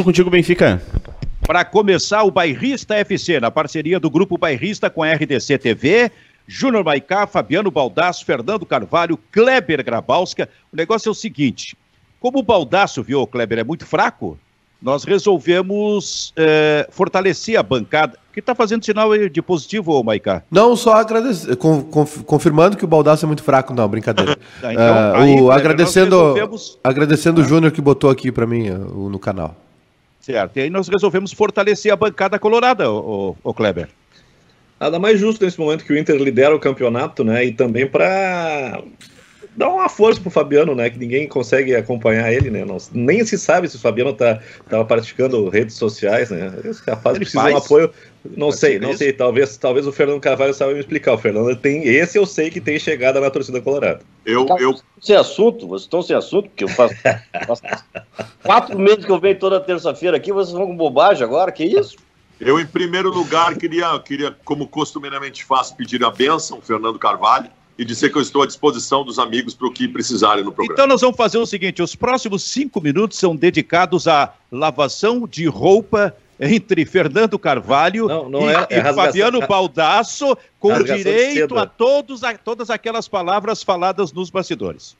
Junto contigo, Benfica. Para começar, o Bairrista FC, na parceria do Grupo Bairrista com a RDC TV, Júnior Maicá, Fabiano Baldasso, Fernando Carvalho, Kleber Grabowska. O negócio é o seguinte: como o Baldasso, viu, Kleber, é muito fraco, nós resolvemos é, fortalecer a bancada. que está fazendo sinal de positivo, Maicá? Não, só agradecer, confirmando que o Baldasso é muito fraco, não, brincadeira. tá, então, uh, aí, o, agradecendo resolvemos... agradecendo ah. o Júnior que botou aqui para mim uh, no canal. Certo, e aí nós resolvemos fortalecer a bancada colorada, o, o, Kleber. Nada mais justo nesse momento que o Inter lidera o campeonato, né? E também para dar uma força pro Fabiano, né? Que ninguém consegue acompanhar ele, né? Não, nem se sabe se o Fabiano tá, tava praticando redes sociais, né? Esse rapaz ele precisa de um apoio. Não sei, não sei. Talvez, talvez o Fernando Carvalho saiba me explicar. O Fernando tem. Esse eu sei que tem chegada na torcida colorada. Eu, tá, eu... Sem assunto, vocês estão sem assunto, porque eu faço, faço quatro meses que eu venho toda terça-feira aqui, vocês vão com bobagem agora, que isso? Eu, em primeiro lugar, queria, queria como costumeiramente faço, pedir a bênção, Fernando Carvalho e dizer que eu estou à disposição dos amigos para o que precisarem no programa. Então nós vamos fazer o seguinte: os próximos cinco minutos são dedicados à lavação de roupa entre Fernando Carvalho não, não e, é, é e Fabiano Baldasso, com direito a, todos, a todas aquelas palavras faladas nos bastidores.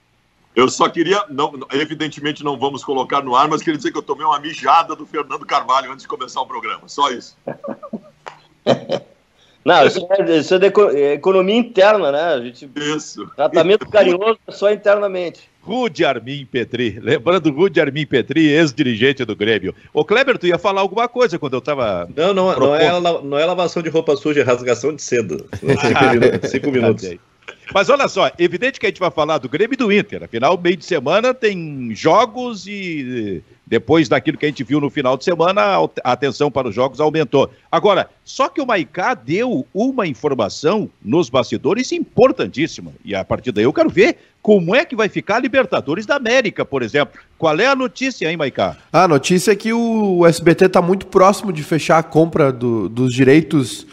Eu só queria, não, evidentemente não vamos colocar no ar, mas queria dizer que eu tomei uma mijada do Fernando Carvalho antes de começar o programa. Só isso. Não, isso é, isso é de é economia interna, né? A gente, isso. Tratamento carinhoso é só internamente. Rude Armin Petri, lembrando Rude Armin Petri, ex-dirigente do Grêmio. Ô Kleber, tu ia falar alguma coisa quando eu estava. Não, não, não, é, não é lavação de roupa suja, é rasgação de cedo. Cinco, minutos. Cinco minutos. Mas olha só, evidente que a gente vai falar do Grêmio e do Inter. Afinal, meio de semana tem jogos e depois daquilo que a gente viu no final de semana, a atenção para os jogos aumentou. Agora, só que o Maicá deu uma informação nos bastidores importantíssima. E a partir daí eu quero ver como é que vai ficar a Libertadores da América, por exemplo. Qual é a notícia, hein, Maicá? A notícia é que o SBT está muito próximo de fechar a compra do, dos direitos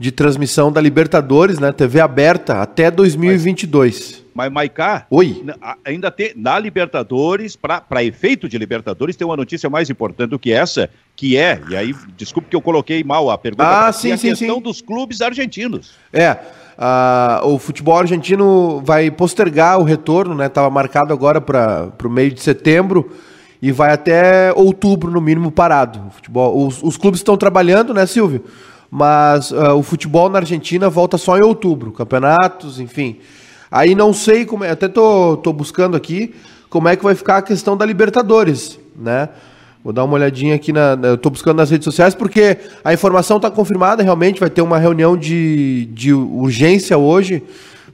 de transmissão da Libertadores, né? TV aberta até 2022. Mas, Maicá, Oi. ainda tem na Libertadores, para efeito de Libertadores, tem uma notícia mais importante do que essa, que é, e aí, desculpe que eu coloquei mal a pergunta, ah, sim, a sim, questão sim. dos clubes argentinos. É, uh, o futebol argentino vai postergar o retorno, né? Estava marcado agora para o meio de setembro e vai até outubro, no mínimo, parado. O futebol, os, os clubes estão trabalhando, né, Silvio? Mas uh, o futebol na Argentina volta só em outubro, campeonatos, enfim. Aí não sei como é, até tô, tô buscando aqui como é que vai ficar a questão da Libertadores, né? Vou dar uma olhadinha aqui na. Eu tô buscando nas redes sociais porque a informação está confirmada, realmente vai ter uma reunião de, de urgência hoje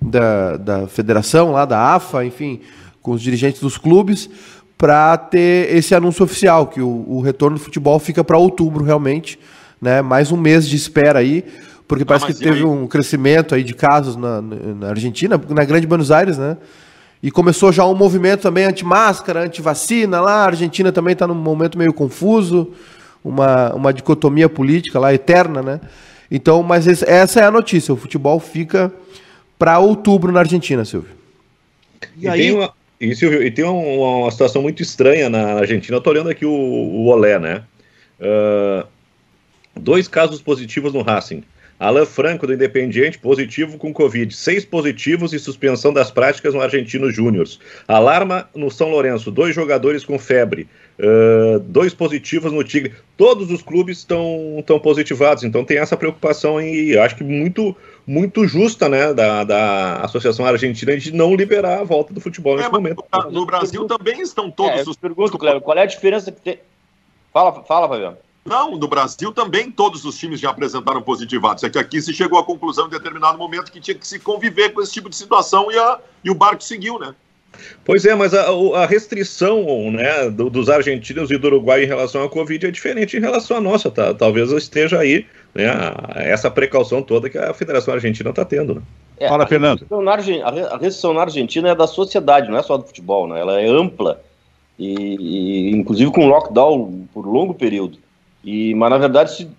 da, da federação lá, da AFA, enfim, com os dirigentes dos clubes, para ter esse anúncio oficial, que o, o retorno do futebol fica para outubro realmente né? Mais um mês de espera aí, porque ah, parece que teve aí? um crescimento aí de casos na, na Argentina, na Grande Buenos Aires, né? E começou já um movimento também anti-máscara, anti-vacina lá. A Argentina também está num momento meio confuso, uma, uma dicotomia política lá eterna, né? Então, mas esse, essa é a notícia. O futebol fica para outubro na Argentina, Silvio. E, e aí... tem uma, e, Silvio, e tem uma, uma, situação muito estranha na Argentina. Eu tô olhando aqui o, o Olé, né? Uh, Dois casos positivos no Racing. Alan Franco, do Independiente, positivo com Covid. Seis positivos e suspensão das práticas no Argentino Júnior. Alarma no São Lourenço. Dois jogadores com febre. Uh, dois positivos no Tigre. Todos os clubes estão positivados. Então tem essa preocupação e acho que muito muito justa, né, da, da Associação Argentina de não liberar a volta do futebol nesse é, momento. No Brasil também estão todos é, os... Pergunto, Cleber, qual é a diferença que tem... Fala, fala, Fabiano. Não, no Brasil também todos os times já apresentaram positivados. É que aqui se chegou à conclusão em determinado momento que tinha que se conviver com esse tipo de situação e, a, e o barco seguiu, né? Pois é, mas a, a restrição né, do, dos argentinos e do Uruguai em relação à Covid é diferente em relação à nossa. Tá? Talvez esteja aí né, essa precaução toda que a Federação Argentina está tendo. Né? É, Fala, a Fernando. Restrição na, a restrição na Argentina é da sociedade, não é só do futebol. Né? Ela é ampla, e, e inclusive com lockdown por longo período. E, mas, na verdade, se,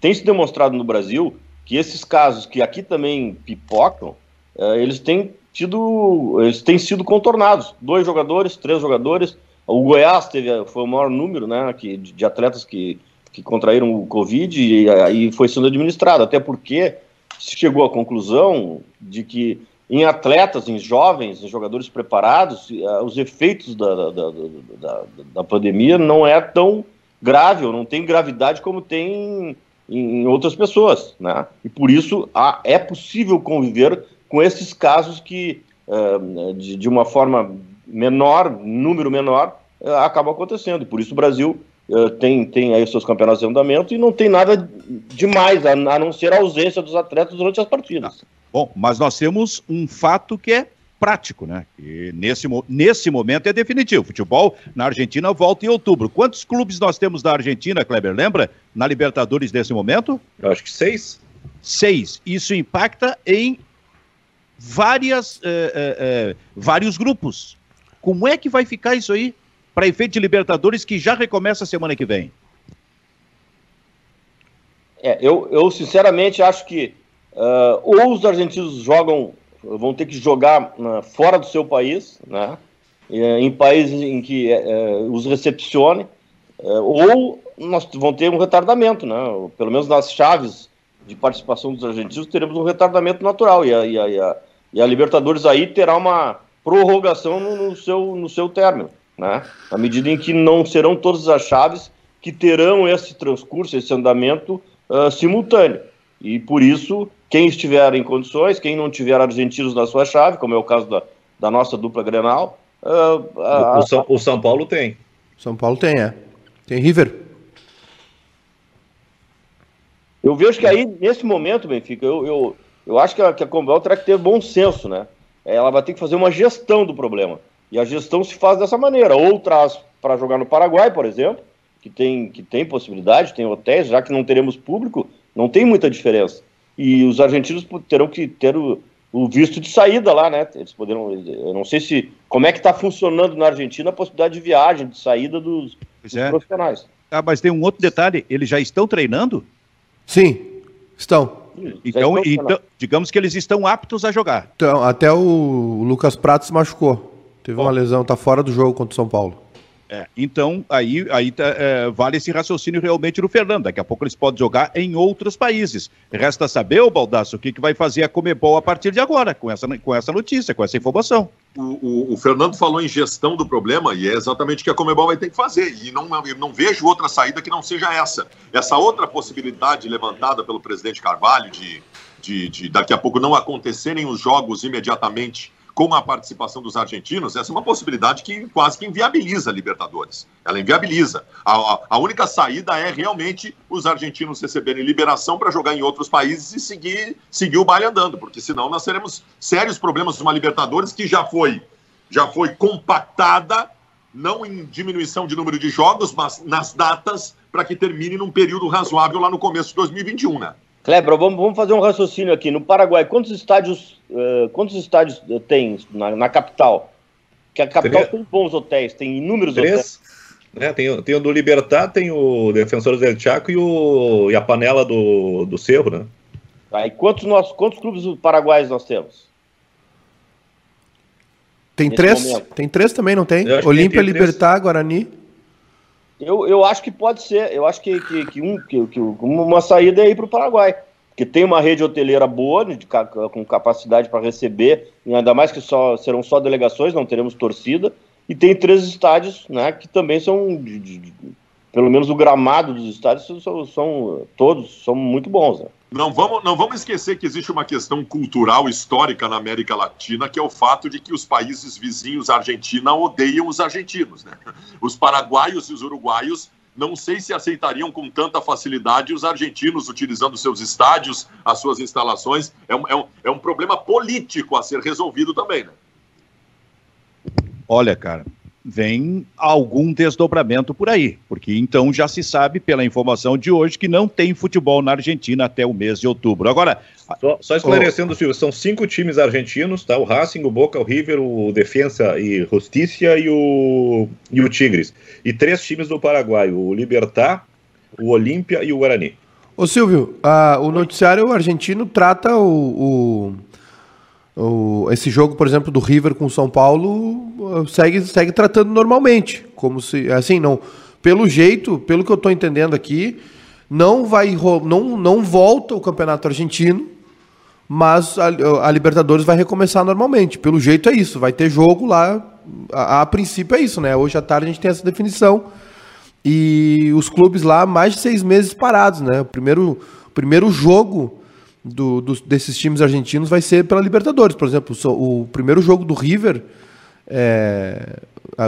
tem se demonstrado no Brasil que esses casos que aqui também pipocam, uh, eles têm tido, eles têm sido contornados. Dois jogadores, três jogadores, O Goiás teve, foi o maior número né, que, de atletas que, que contraíram o Covid e aí foi sendo administrado, até porque se chegou à conclusão de que em atletas, em jovens, em jogadores preparados, eh, os efeitos da, da, da, da, pandemia não é tão grave, ou não tem gravidade como tem em, outras pessoas, né? E por isso há, é possível conviver com esses casos que, uh, de, de, uma forma menor, número menor, uh, acabam acontecendo. E por isso o Brasil uh, tem, tem aí seus campeonatos em andamento e não tem nada demais, a, a não ser a ausência dos atletas durante as partidas. Bom, mas nós temos um fato que é prático, né? E nesse, nesse momento é definitivo. Futebol na Argentina volta em outubro. Quantos clubes nós temos na Argentina, Kleber? Lembra? Na Libertadores nesse momento? Eu acho que seis. Seis. Isso impacta em várias, eh, eh, vários grupos. Como é que vai ficar isso aí para efeito de Libertadores que já recomeça semana que vem? É, eu, eu sinceramente acho que Uh, ou os argentinos jogam, vão ter que jogar uh, fora do seu país, né? em países em que uh, os recepcione, ou nós vão ter um retardamento, né? pelo menos nas chaves de participação dos argentinos teremos um retardamento natural e a, e a, e a, e a Libertadores aí terá uma prorrogação no, no, seu, no seu término, né? à medida em que não serão todas as chaves que terão esse transcurso, esse andamento simultâneo. E por isso quem estiver em condições, quem não tiver argentinos na sua chave, como é o caso da, da nossa dupla Grenal. Uh, uh, o, São, o, São, Paulo tem. São Paulo tem, é. Tem River. Eu vejo que aí, nesse momento, Benfica, eu, eu, eu acho que a, que a Combel terá que ter bom senso, né? Ela vai ter que fazer uma gestão do problema. E a gestão se faz dessa maneira. Ou traz para jogar no Paraguai, por exemplo, que tem, que tem possibilidade, tem hotéis, já que não teremos público, não tem muita diferença e os argentinos terão que ter o, o visto de saída lá, né? Eles poderão, eu não sei se como é que está funcionando na Argentina a possibilidade de viagem, de saída dos, dos é. profissionais. Ah, mas tem um outro detalhe, eles já estão treinando? Sim, estão. Então, então, digamos que eles estão aptos a jogar. Então, até o Lucas Pratos machucou. Teve Bom. uma lesão, tá fora do jogo contra o São Paulo. É, então, aí, aí tá, é, vale esse raciocínio realmente no Fernando. Daqui a pouco eles podem jogar em outros países. Resta saber, o Baldasso, o que, que vai fazer a Comebol a partir de agora, com essa, com essa notícia, com essa informação. O, o, o, Fernando falou em gestão do problema e é exatamente o que a Comebol vai ter que fazer. E não, não vejo outra saída que não seja essa. Essa outra possibilidade levantada pelo presidente Carvalho de, de, de daqui a pouco não acontecerem os jogos imediatamente com a participação dos argentinos, essa é uma possibilidade que quase que inviabiliza a Libertadores. Ela inviabiliza. A, a, a única saída é realmente os argentinos receberem liberação para jogar em outros países e seguir, seguir o baile andando, porque senão nós teremos sérios problemas uma Libertadores que já foi, já foi compactada, não em diminuição de número de jogos, mas nas datas, para que termine num período razoável lá no começo de 2021, né? Kleber, vamos, vamos fazer um raciocínio aqui. No Paraguai, quantos estádios, uh, quantos estádios tem na, na capital? Que a capital Três. tem bons hotéis, tem inúmeros Três. hotéis. É, tem, tem o do Libertar, tem o Defensores del Chaco e, o, e a panela do, do Cerro, né? Tá, e quantos, nós, quantos clubes paraguaios nós temos? Tem três? Momento? Tem três também, não tem? Olímpia, Libertar, Guarani. Eu, eu acho que pode ser. Eu acho que, que, que, um, que, que uma saída é ir para o Paraguai. Porque tem uma rede hoteleira boa, de, com capacidade para receber, ainda mais que só, serão só delegações, não teremos torcida. E tem três estádios né, que também são, de, de, pelo menos o gramado dos estádios, são, são todos são muito bons. Né? Não vamos, não vamos esquecer que existe uma questão cultural histórica na América Latina, que é o fato de que os países vizinhos à Argentina odeiam os argentinos. Né? Os paraguaios e os uruguaios não sei se aceitariam com tanta facilidade os argentinos utilizando seus estádios, as suas instalações. É um, é um, é um problema político a ser resolvido também. Né? Olha, cara, vem algum desdobramento por aí, porque então já se sabe pela informação de hoje que não tem futebol na Argentina até o mês de outubro. Agora, só, só esclarecendo, oh, Silvio, são cinco times argentinos, tá? O Racing, o Boca, o River, o Defensa e Justicia e o e o Tigres. E três times do Paraguai, o Libertar, o Olímpia e o Guarani. Ô Silvio, uh, o noticiário argentino trata o, o o, esse jogo, por exemplo, do River com o São Paulo segue, segue tratando normalmente. como se assim não, pelo jeito, pelo que eu estou entendendo aqui, não vai não não volta o campeonato argentino, mas a, a, Libertadores vai recomeçar normalmente. Pelo jeito é isso, vai ter jogo lá. A, a, princípio é isso, né? Hoje à tarde a gente tem essa definição e os clubes lá mais de seis meses parados, né? O primeiro primeiro jogo do, do, desses times argentinos vai ser pela Libertadores. Por exemplo, o, o primeiro jogo do River é,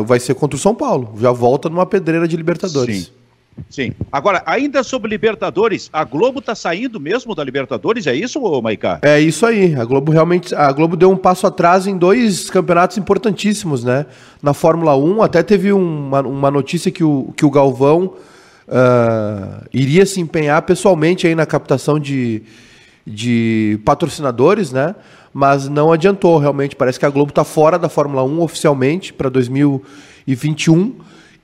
vai ser contra o São Paulo. Já volta numa pedreira de Libertadores. Sim. Sim. Agora, ainda sobre Libertadores, a Globo está saindo mesmo da Libertadores, é isso, Maicá? É isso aí. A Globo realmente. A Globo deu um passo atrás em dois campeonatos importantíssimos, né? Na Fórmula 1, até teve uma, uma notícia que o, que o Galvão uh, iria se empenhar pessoalmente aí na captação de, de patrocinadores, né? Mas não adiantou, realmente. Parece que a Globo está fora da Fórmula 1 oficialmente para 2021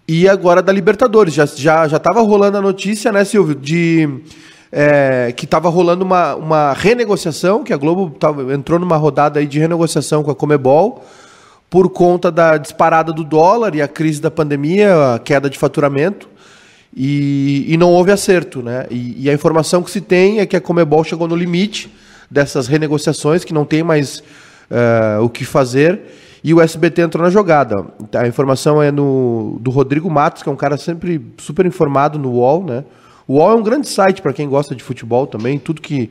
e agora da Libertadores. Já já já estava rolando a notícia, né, Silvio, de é, que estava rolando uma, uma renegociação, que a Globo tava, entrou numa rodada aí de renegociação com a Comebol por conta da disparada do dólar e a crise da pandemia, a queda de faturamento. E, e não houve acerto, né? E, e, a informação que se tem é que a Comebol chegou no limite dessas renegociações, que não tem mais uh, o que fazer, e o SBT entrou na jogada. A informação é no, do Rodrigo Matos, que é um cara sempre super informado no UOL, né? O UOL é um grande site para quem gosta de futebol também, tudo que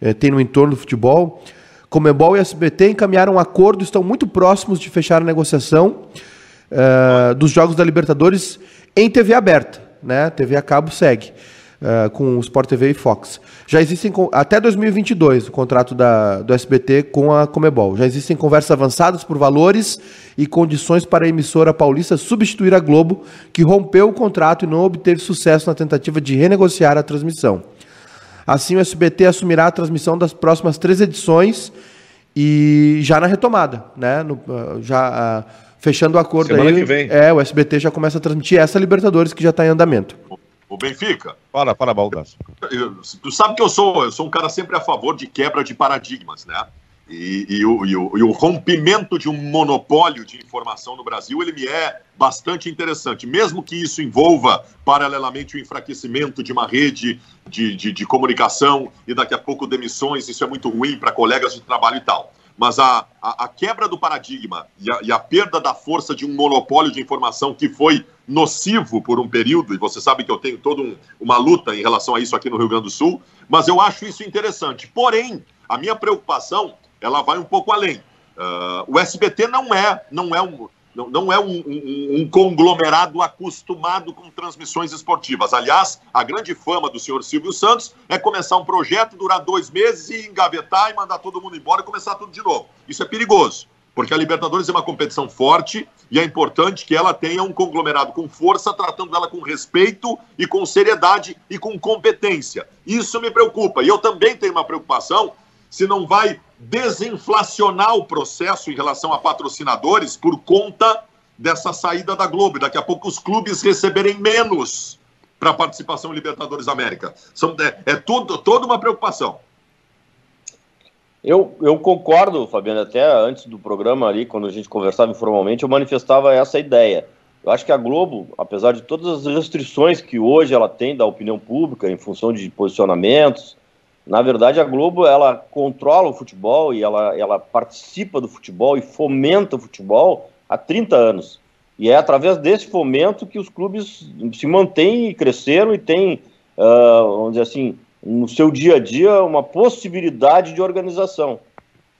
é, tem no entorno do futebol. Comebol e SBT encaminharam um acordo, estão muito próximos de fechar a negociação uh, dos Jogos da Libertadores em TV aberta né? TV a cabo segue. Uh, com o Sport TV e Fox. Já existem até 2022 o contrato da, do SBT com a Comebol. Já existem conversas avançadas por valores e condições para a emissora paulista substituir a Globo, que rompeu o contrato e não obteve sucesso na tentativa de renegociar a transmissão. Assim, o SBT assumirá a transmissão das próximas três edições e já na retomada, né? No, uh, já uh, fechando o acordo Semana aí. que vem. É, o SBT já começa a transmitir essa Libertadores que já está em andamento. O Benfica. Fala, fala, Baldas. Tu sabe que eu sou, eu sou um cara sempre a favor de quebra de paradigmas, né? E, e, o, e, o, e, o, rompimento de um monopólio de informação no Brasil, ele me é bastante interessante, mesmo que isso envolva, paralelamente, o enfraquecimento de uma rede de, de, de comunicação e daqui a pouco demissões, isso é muito ruim para colegas de trabalho e tal mas a, a, a quebra do paradigma e a, e a, perda da força de um monopólio de informação que foi nocivo por um período, e você sabe que eu tenho toda um, uma luta em relação a isso aqui no Rio Grande do Sul, mas eu acho isso interessante. Porém, a minha preocupação, ela vai um pouco além. Uh, o SBT não é, não é um não, não é um, um, um, conglomerado acostumado com transmissões esportivas. Aliás, a grande fama do senhor Silvio Santos é começar um projeto, durar dois meses e engavetar e mandar todo mundo embora e começar tudo de novo. Isso é perigoso, porque a Libertadores é uma competição forte e é importante que ela tenha um conglomerado com força, tratando ela com respeito e com seriedade e com competência. Isso me preocupa. E eu também tenho uma preocupação se não vai desinflacionar o processo em relação a patrocinadores por conta dessa saída da Globo. Daqui a pouco os clubes receberem menos para a participação em Libertadores América. São, é, é tudo, toda uma preocupação. Eu, eu concordo, Fabiano, até antes do programa ali, quando a gente conversava informalmente, eu manifestava essa ideia. Eu acho que a Globo, apesar de todas as restrições que hoje ela tem da opinião pública em função de posicionamentos, na verdade, a Globo ela controla o futebol e ela, ela participa do futebol e fomenta o futebol há 30 anos. E é através desse fomento que os clubes se mantêm e cresceram e têm, uh, vamos dizer assim, no seu dia a dia, uma possibilidade de organização.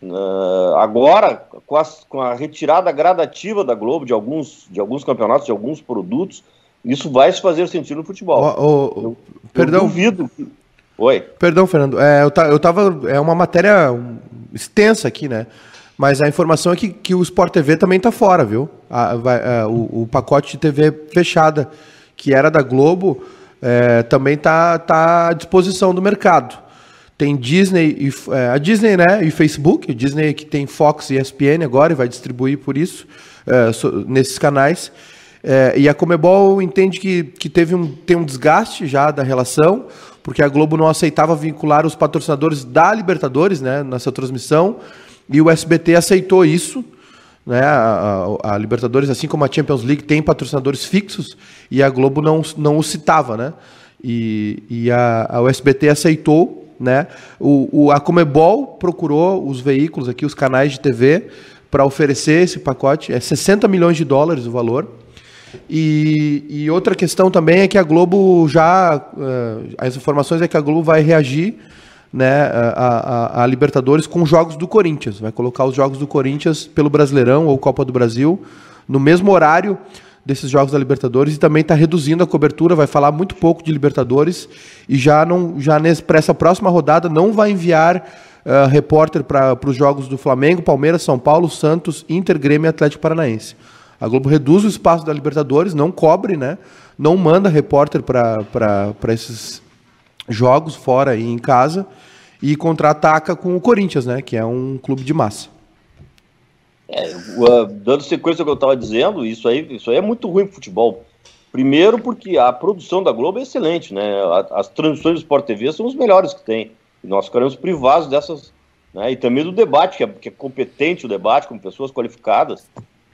Uh, agora, com a, com a, retirada gradativa da Globo de alguns, de alguns campeonatos, de alguns produtos, isso vai se fazer sentido no futebol. Oh, oh, eu, perdão. Eu duvido. Oi. Perdão, Fernando. É, eu, eu tava. É uma matéria extensa aqui, né? Mas a informação é que, que o Sport TV também está fora, viu? A, vai, a, o, o, pacote de TV fechada, que era da Globo, é, também está tá à disposição do mercado. Tem Disney e é, a Disney, né? E Facebook. A Disney que tem Fox e ESPN agora e vai distribuir por isso é, so, nesses canais. É, e a Comebol entende que, que teve um, tem um desgaste já da relação porque a Globo não aceitava vincular os patrocinadores da Libertadores né, nessa transmissão, e o SBT aceitou isso. Né? A, a, a, Libertadores, assim como a Champions League, tem patrocinadores fixos e a Globo não, não os citava, né? E, e a, a USBT aceitou, né? O, o, a Comebol procurou os veículos aqui, os canais de TV, para oferecer esse pacote. É 60 milhões de dólares o valor. E, e outra questão também é que a Globo já. Uh, as informações é que a Globo vai reagir né, a, a, a, Libertadores com jogos do Corinthians. Vai colocar os jogos do Corinthians pelo Brasileirão ou Copa do Brasil no mesmo horário desses jogos da Libertadores e também está reduzindo a cobertura, vai falar muito pouco de Libertadores e já não já para essa próxima rodada não vai enviar uh, repórter para os jogos do Flamengo, Palmeiras, São Paulo, Santos, Inter, Grêmio e Atlético Paranaense. A Globo reduz o espaço da Libertadores, não cobre, né? Não manda repórter para esses jogos fora e em casa e contra-ataca com o Corinthians, né? Que é um clube de massa. É, uh, dando sequência ao que eu estava dizendo, isso aí, isso aí é muito ruim para futebol. Primeiro porque a produção da Globo é excelente, né? As transmissões do Sport TV são os melhores que tem. E nós ficaremos privados dessas, né? E também do debate, que é, que é competente o debate, com pessoas qualificadas.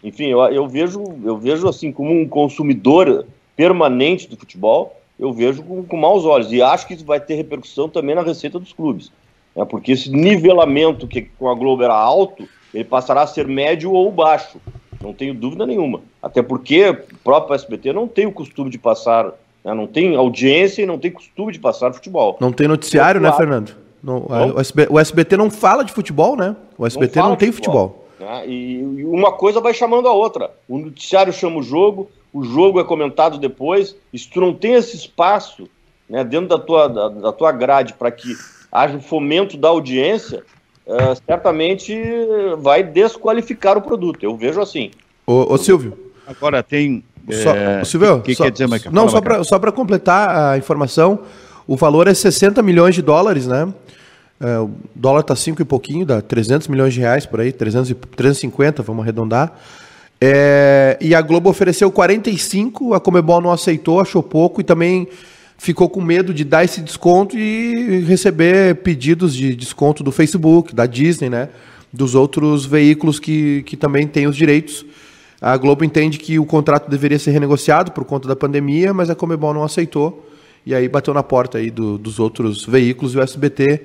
Enfim, eu, eu, vejo, eu vejo assim, como um consumidor permanente do futebol, eu vejo com, com maus olhos. E acho que isso vai ter repercussão também na receita dos clubes. Né? Porque esse nivelamento que com a Globo era alto, ele passará a ser médio ou baixo. Não tenho dúvida nenhuma. Até porque o próprio SBT não tem o costume de passar, né? não tem audiência e não tem costume de passar futebol. Não tem noticiário, né, Fernando? Não, o, SBT, o, SBT, não fala de futebol, né? O SBT não, não tem futebol. futebol. Né? E, uma coisa vai chamando a outra. O noticiário chama o jogo, o jogo é comentado depois. E se tu não tem esse espaço né, dentro da tua, da, da tua grade para que haja o fomento da audiência, uh, certamente vai desqualificar o produto. Eu vejo assim. Ô, ô Silvio. Agora tem. Só, é... Silvio, que só, quer dizer, Michael? Não, Fala, só para completar a informação, o valor é 60 milhões de dólares, né? É, o dólar está 5 e pouquinho, dá 300 milhões de reais por aí, 300 e, 350, vamos arredondar. É, e a Globo ofereceu 45, a Comebol não aceitou, achou pouco e também ficou com medo de dar esse desconto e receber pedidos de desconto do Facebook, da Disney, né? Dos outros veículos que, que também têm os direitos. A Globo entende que o contrato deveria ser renegociado por conta da pandemia, mas a Comebol não aceitou. E aí bateu na porta aí do, dos outros veículos e o SBT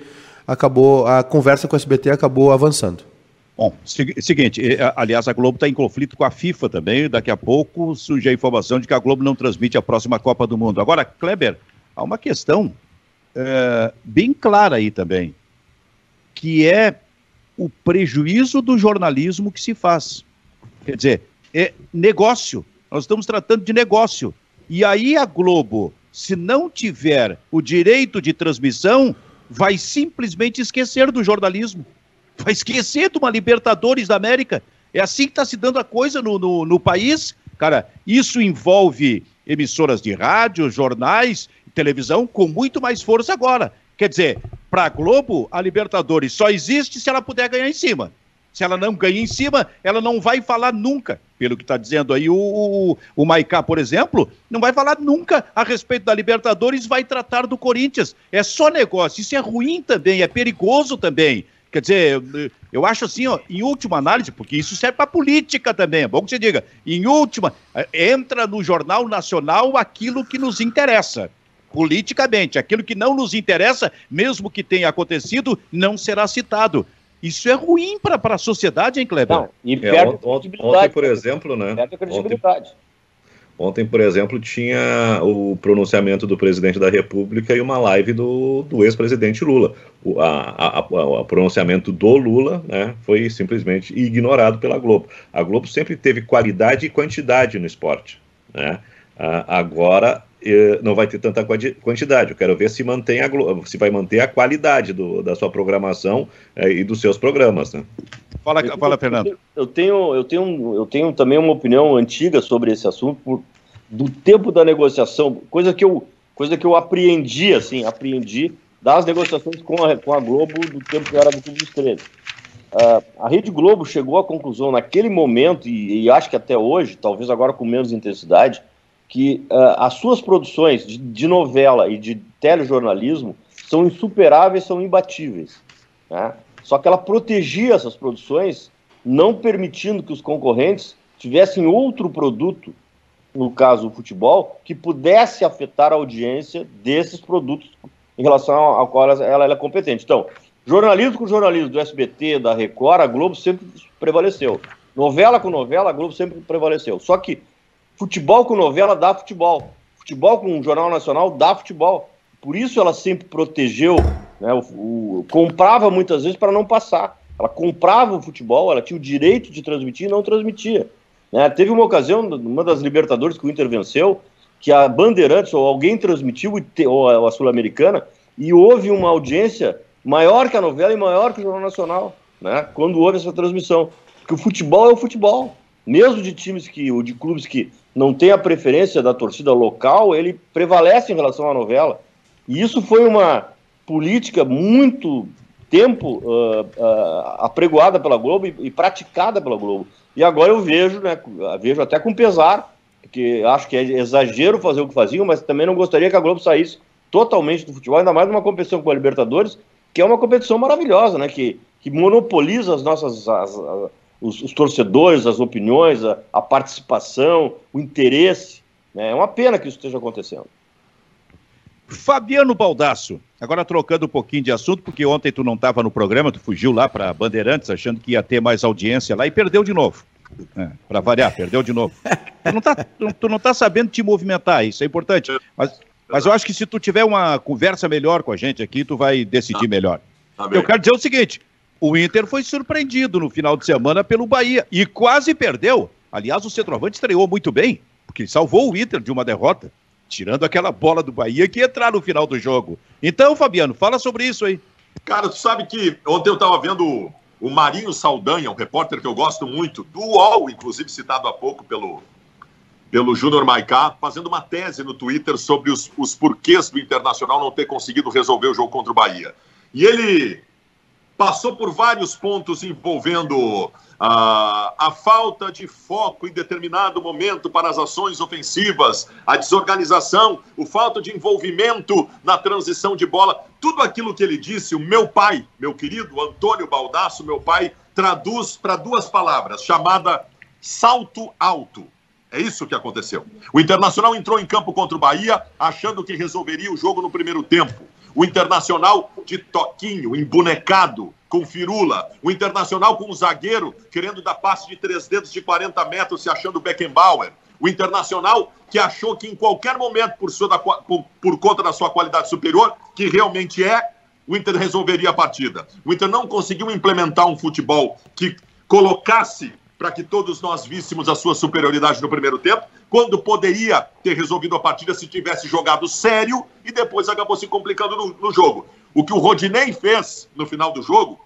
acabou, a conversa com o SBT acabou avançando. Bom, seguinte, aliás, a Globo está em conflito com a FIFA também. Daqui a pouco surge a informação de que a Globo não transmite a próxima Copa do Mundo. Agora, Kleber, há uma questão é, bem clara aí também, que é o prejuízo do jornalismo que se faz. Quer dizer, é negócio. Nós estamos tratando de negócio. E aí a Globo, se não tiver o direito de transmissão, vai simplesmente esquecer do jornalismo. Vai esquecer de uma Libertadores da América. É assim que está se dando a coisa no, no, no país. Cara, isso envolve emissoras de rádio, jornais, televisão com muito mais força agora. Quer dizer, para a Globo, a Libertadores só existe se ela puder ganhar em cima. Se ela não ganha em cima, ela não vai falar nunca. Pelo que está dizendo aí o, o, o Maicá, por exemplo, não vai falar nunca a respeito da Libertadores, vai tratar do Corinthians. É só negócio. Isso é ruim também, é perigoso também. Quer dizer, eu acho assim, ó, em última análise, porque isso serve para política também, é bom que você diga. Em última, é, entra no Jornal Nacional aquilo que nos interessa politicamente. Aquilo que não nos interessa, mesmo que tenha acontecido, não será citado. Isso é ruim para a sociedade, hein, Kleber? Não, e é, ontem, ontem, por exemplo, né? Perde a credibilidade. Ontem, ontem, por exemplo, tinha o pronunciamento do presidente da República e uma live do, do ex-presidente Lula. O a, a, a, pronunciamento do Lula né, foi simplesmente ignorado pela Globo. A Globo sempre teve qualidade e quantidade no esporte. Né? agora não vai ter tanta quantidade. Eu quero ver se mantém a, se vai manter a qualidade do, da sua programação é, e dos seus programas, né? Fala, eu, fala, Fernando. Eu tenho, eu tenho, eu tenho também uma opinião antiga sobre esse assunto por, do tempo da negociação, coisa que eu, coisa que eu apreendi, assim, apreendi das negociações com a, com a Globo do tempo que eu era do Clube dos 13. Uh, a Rede Globo chegou à conclusão naquele momento, e, e acho que até hoje, talvez agora com menos intensidade, que uh, as suas produções de, de, novela e de telejornalismo são insuperáveis, são imbatíveis. Né? Só que ela protegia essas produções não permitindo que os concorrentes tivessem outro produto, no caso o futebol, que pudesse afetar a audiência desses produtos em relação ao qual ela, ela é competente. Então, jornalismo com jornalismo do SBT, da Record, a Globo sempre prevaleceu. Novela com novela, a Globo sempre prevaleceu. Só que futebol com novela dá futebol. Futebol com Jornal Nacional dá futebol. Por isso ela sempre protegeu, né, o, o, comprava muitas vezes para não passar. Ela comprava o futebol, ela tinha o direito de transmitir e não transmitia. Né? Teve uma ocasião, uma das Libertadores que o Inter venceu, que a Bandeirantes ou alguém transmitiu, ou a Sul-Americana, e houve uma audiência maior que a novela e maior que o Jornal Nacional, né? quando houve essa transmissão. Porque o futebol é o futebol. Mesmo de times que, ou de clubes que não têm a preferência da torcida local, ele prevalece em relação à novela. E isso foi uma política muito tempo uh, uh, apregoada pela Globo e, e, praticada pela Globo. E agora eu vejo, né, vejo até com pesar, porque acho que é exagero fazer o que faziam, mas também não gostaria que a Globo saísse totalmente do futebol, ainda mais numa competição com a Libertadores, que é uma competição maravilhosa, né, que, que monopoliza as nossas as, as, os, os, torcedores, as opiniões, a, a participação, o interesse. Né? É uma pena que isso esteja acontecendo. Fabiano Baldasso, agora trocando um pouquinho de assunto, porque ontem tu não estava no programa, tu fugiu lá para Bandeirantes achando que ia ter mais audiência lá e perdeu de novo. É, para variar, perdeu de novo. Tu não, tá, tu, tu, não tá sabendo te movimentar, isso é importante. Mas, mas eu acho que se tu tiver uma conversa melhor com a gente aqui, tu vai decidir melhor. Tá eu quero dizer o seguinte: o Inter foi surpreendido no final de semana pelo Bahia e quase perdeu. Aliás, o centroavante estreou muito bem, porque salvou o Inter de uma derrota tirando aquela bola do Bahia que entrar no final do jogo. Então, Fabiano, fala sobre isso aí. Cara, tu sabe que ontem eu estava vendo o Marinho Saldanha, um repórter que eu gosto muito, do UOL, inclusive citado há pouco pelo, pelo Júnior Maicá, fazendo uma tese no Twitter sobre os, os porquês do Internacional não ter conseguido resolver o jogo contra o Bahia. E ele passou por vários pontos envolvendo a, a falta de foco em determinado momento para as ações ofensivas, a desorganização, o falta de envolvimento na transição de bola, tudo aquilo que ele disse, o meu pai, meu querido Antônio Baldasso, meu pai, traduz para duas palavras, chamada salto alto. É isso que aconteceu. O Internacional entrou em campo contra o Bahia achando que resolveria o jogo no primeiro tempo. O Internacional de toquinho, embonecado, com firula. O Internacional com um zagueiro querendo dar passe de três dedos de 40 metros, se achando Beckenbauer. O Internacional que achou que em qualquer momento, por, sua, por, por conta da sua qualidade superior, que realmente é, o Inter resolveria a partida. O Inter não conseguiu implementar um futebol que colocasse para que todos nós víssemos a sua superioridade no primeiro tempo, quando poderia ter resolvido a partida se tivesse jogado sério e depois acabou se complicando no, no jogo. O que o Rodinei fez no final do jogo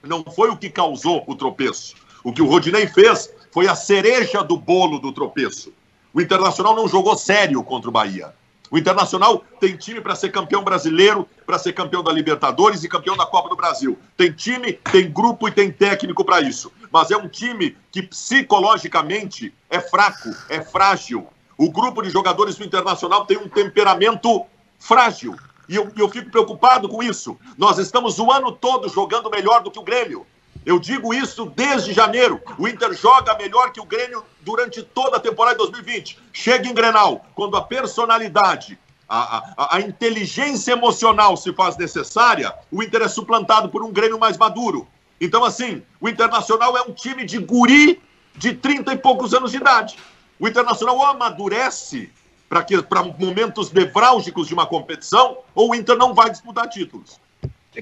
não foi o que causou o tropeço. O que o Rodinei fez foi a cereja do bolo do tropeço. O Internacional não jogou sério contra o Bahia. O Internacional tem time para ser campeão brasileiro, para ser campeão da Libertadores e campeão da Copa do Brasil. Tem time, tem grupo e tem técnico para isso. Mas é um time que psicologicamente é fraco, é frágil. O grupo de jogadores do Internacional tem um temperamento frágil. E eu, eu fico preocupado com isso. Nós estamos o ano todo jogando melhor do que o Grêmio. Eu digo isso desde janeiro. O Inter joga melhor que o Grêmio durante toda a temporada de 2020. Chega em Grenal, quando a personalidade, a, a, a, inteligência emocional se faz necessária, o Inter é suplantado por um Grêmio mais maduro. Então, assim, o Internacional é um time de guri de 30 e poucos anos de idade. O Internacional ou amadurece para momentos nevrálgicos de uma competição, ou o Inter não vai disputar títulos.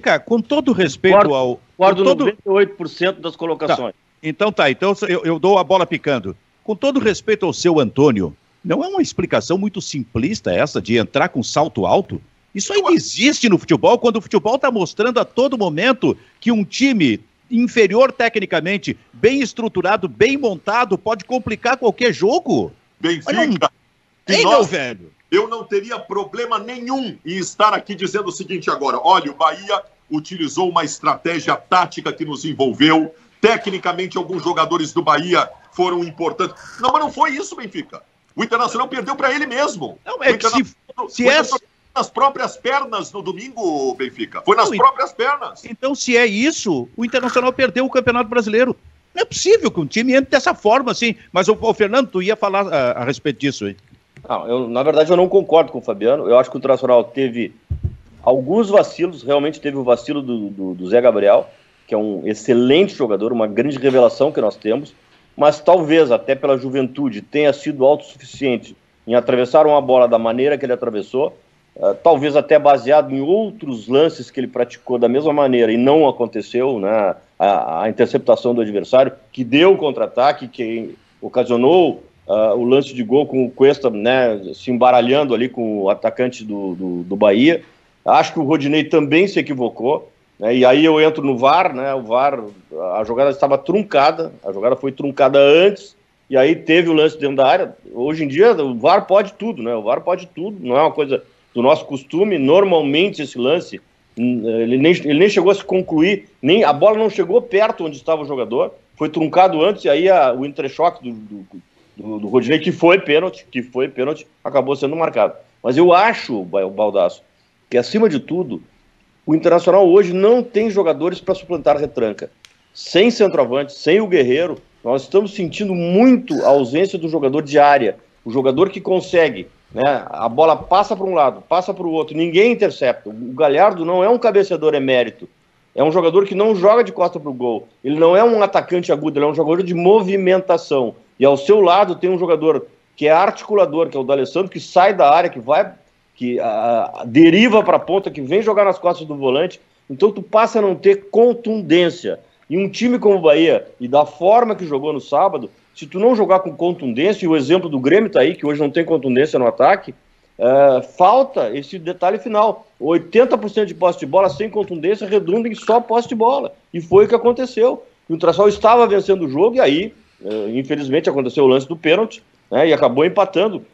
Cara, com todo respeito Concordo, ao. Concordo todo... 98% das colocações. Tá. Então tá, então eu, eu dou a bola picando. Com todo respeito ao seu Antônio, não é uma explicação muito simplista essa de entrar com salto alto? Isso ainda existe no futebol, quando o futebol está mostrando a todo momento que um time inferior tecnicamente, bem estruturado, bem montado, pode complicar qualquer jogo. Benfica. Ei, nós... meu velho eu não teria problema nenhum em estar aqui dizendo o seguinte agora: olha, o Bahia utilizou uma estratégia tática que nos envolveu. Tecnicamente, alguns jogadores do Bahia foram importantes. Não, mas não foi isso, Benfica. O Internacional perdeu para ele mesmo. Não, é que se, se é nas próprias pernas no domingo, Benfica. Foi nas não, próprias pernas. Então, se é isso, o Internacional perdeu o Campeonato Brasileiro. Não é possível que um time entre dessa forma assim. Mas o, o Fernando, tu ia falar a, a respeito disso aí. Não, eu, na verdade eu não concordo com o Fabiano. Eu acho que o Internacional teve alguns vacilos, realmente teve o vacilo do, do, do Zé Gabriel, que é um excelente jogador, uma grande revelação que nós temos, mas talvez até pela juventude tenha sido autossuficiente em atravessar uma bola da maneira que ele atravessou, uh, talvez até baseado em outros lances que ele praticou da mesma maneira e não aconteceu, né, a, a interceptação do adversário, que deu o contra-ataque, que ocasionou uh, o lance de gol com o Cuesta né, se embaralhando ali com o atacante do, do, do Bahia. Acho que o Rodinei também se equivocou. Né, e aí eu entro no VAR, né? O VAR, a jogada estava truncada, a jogada foi truncada antes, e aí teve o lance dentro da área. Hoje em dia o VAR pode tudo, né? O VAR pode tudo, não é uma coisa do nosso costume. Normalmente esse lance hum, ele nem, ele nem chegou a se concluir, nem a bola não chegou perto onde estava o jogador, foi truncado antes, e aí a, o entrechoque do, do, do, do Rodinei, que foi pênalti, que foi pênalti, acabou sendo marcado. Mas eu acho, Baldaço, que acima de tudo, o Internacional hoje não tem jogadores para suplantar retranca. Sem centroavante, sem o Guerreiro, nós estamos sentindo muito a ausência do jogador de área. O jogador que consegue, né? A bola passa para um lado, passa para o outro, ninguém intercepta. O Galhardo não é um cabeceador emérito. É um jogador que não joga de costa para o gol. Ele não é um atacante agudo, ele é um jogador de movimentação. E ao seu lado tem um jogador que é articulador, que é o D'Alessandro, que sai da área, que vai, que deriva para a ponta, que vem jogar nas costas do volante. Então tu passa a não ter contundência. E um time como o Bahia, e da forma que jogou no sábado, se tu não jogar com contundência, e o exemplo do Grêmio tá aí, que hoje não tem contundência no ataque, é, falta esse detalhe final. 80% de posse de bola sem contundência redunda em só posse de bola. E foi o que aconteceu. O Traçal estava vencendo o jogo, e aí infelizmente aconteceu o lance do pênalti né, e acabou empatando.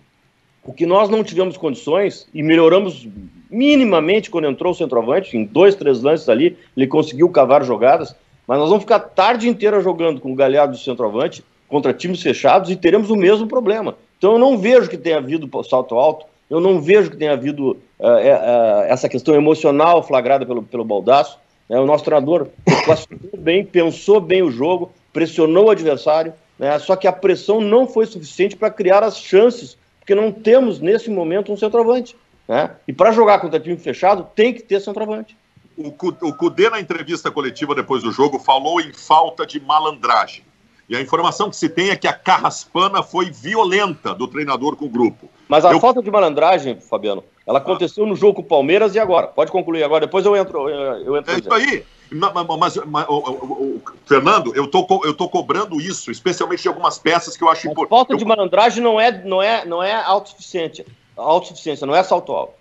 O que nós não tivemos condições e melhoramos minimamente quando entrou o centroavante, em dois, três lances ali, ele conseguiu cavar jogadas, mas nós vamos ficar a tarde inteira jogando com o Galhardo do centroavante contra times fechados e teremos o mesmo problema. Então eu não vejo que tenha havido salto alto, eu não vejo que tenha havido uh, uh, essa questão emocional flagrada pelo, pelo Baldaço. Né? O nosso treinador classificou bem, pensou bem o jogo, pressionou o adversário, né? só que a pressão não foi suficiente para criar as chances, porque não temos nesse momento um centroavante. Né? E para jogar contra time fechado, tem que ter centroavante. O, Cudê, na entrevista coletiva depois do jogo, falou em falta de malandragem. E a informação que se tem é que a carraspana foi violenta do treinador com o grupo. Mas a eu... falta de malandragem, Fabiano, ela aconteceu no jogo com o Palmeiras e agora. Pode concluir agora, depois eu entro. Eu entro é isso aí. Mas, mas o, o, o, Fernando, eu tô, eu tô cobrando isso, especialmente de algumas peças que eu acho importante. Falta de malandragem não é, não é, não é autossuficiente. Autossuficiência, não é salto alto.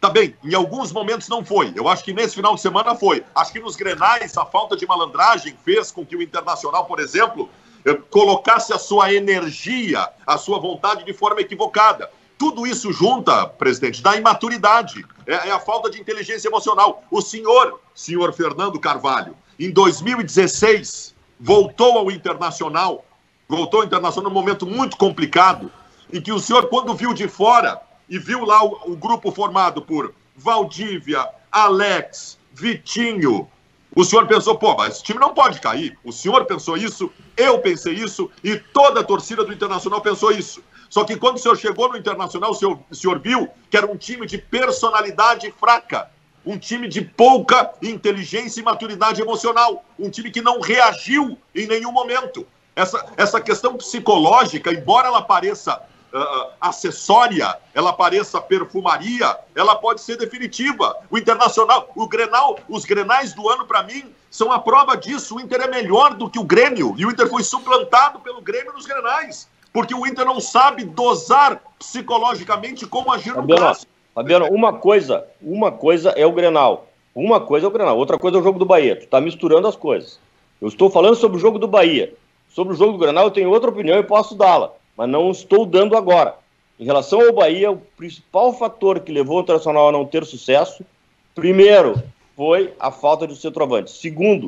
Tá bem, em alguns momentos não foi. Eu acho que nesse final de semana foi. Acho que nos grenais a falta de malandragem fez com que o Internacional, por exemplo, eh, colocasse a sua energia, a sua vontade de forma equivocada. Tudo isso junta, presidente, da imaturidade, é, é, a falta de inteligência emocional. O senhor, senhor Fernando Carvalho, em 2016, voltou ao Internacional, voltou ao Internacional num momento muito complicado, em que o senhor, quando viu de fora e viu lá o, o grupo formado por Valdívia, Alex, Vitinho, o senhor pensou, pô, mas esse time não pode cair. O senhor pensou isso, eu pensei isso e toda a torcida do Internacional pensou isso. Só que quando o senhor chegou no Internacional, o senhor, o senhor viu que era um time de personalidade fraca, um time de pouca inteligência e maturidade emocional, um time que não reagiu em nenhum momento. Essa, essa questão psicológica, embora ela pareça uh, acessória, ela pareça perfumaria, ela pode ser definitiva. O Internacional, o Grenal, os Grenais do ano, para mim, são a prova disso. O Inter é melhor do que o Grêmio, e o Inter foi suplantado pelo Grêmio nos Grenais porque o Inter não sabe dosar psicologicamente como agir no clássico. Fabiano, uma coisa, uma coisa é o Grenal. Uma coisa é o Grenal, outra coisa é o jogo do Bahia. Tu tá misturando as coisas. Eu estou falando sobre o jogo do Bahia. Sobre o jogo do Grenal eu tenho outra opinião e posso dá-la, mas não estou dando agora. Em relação ao Bahia, o principal fator que levou o Internacional a não ter sucesso, primeiro, foi a falta de centroavante. Segundo,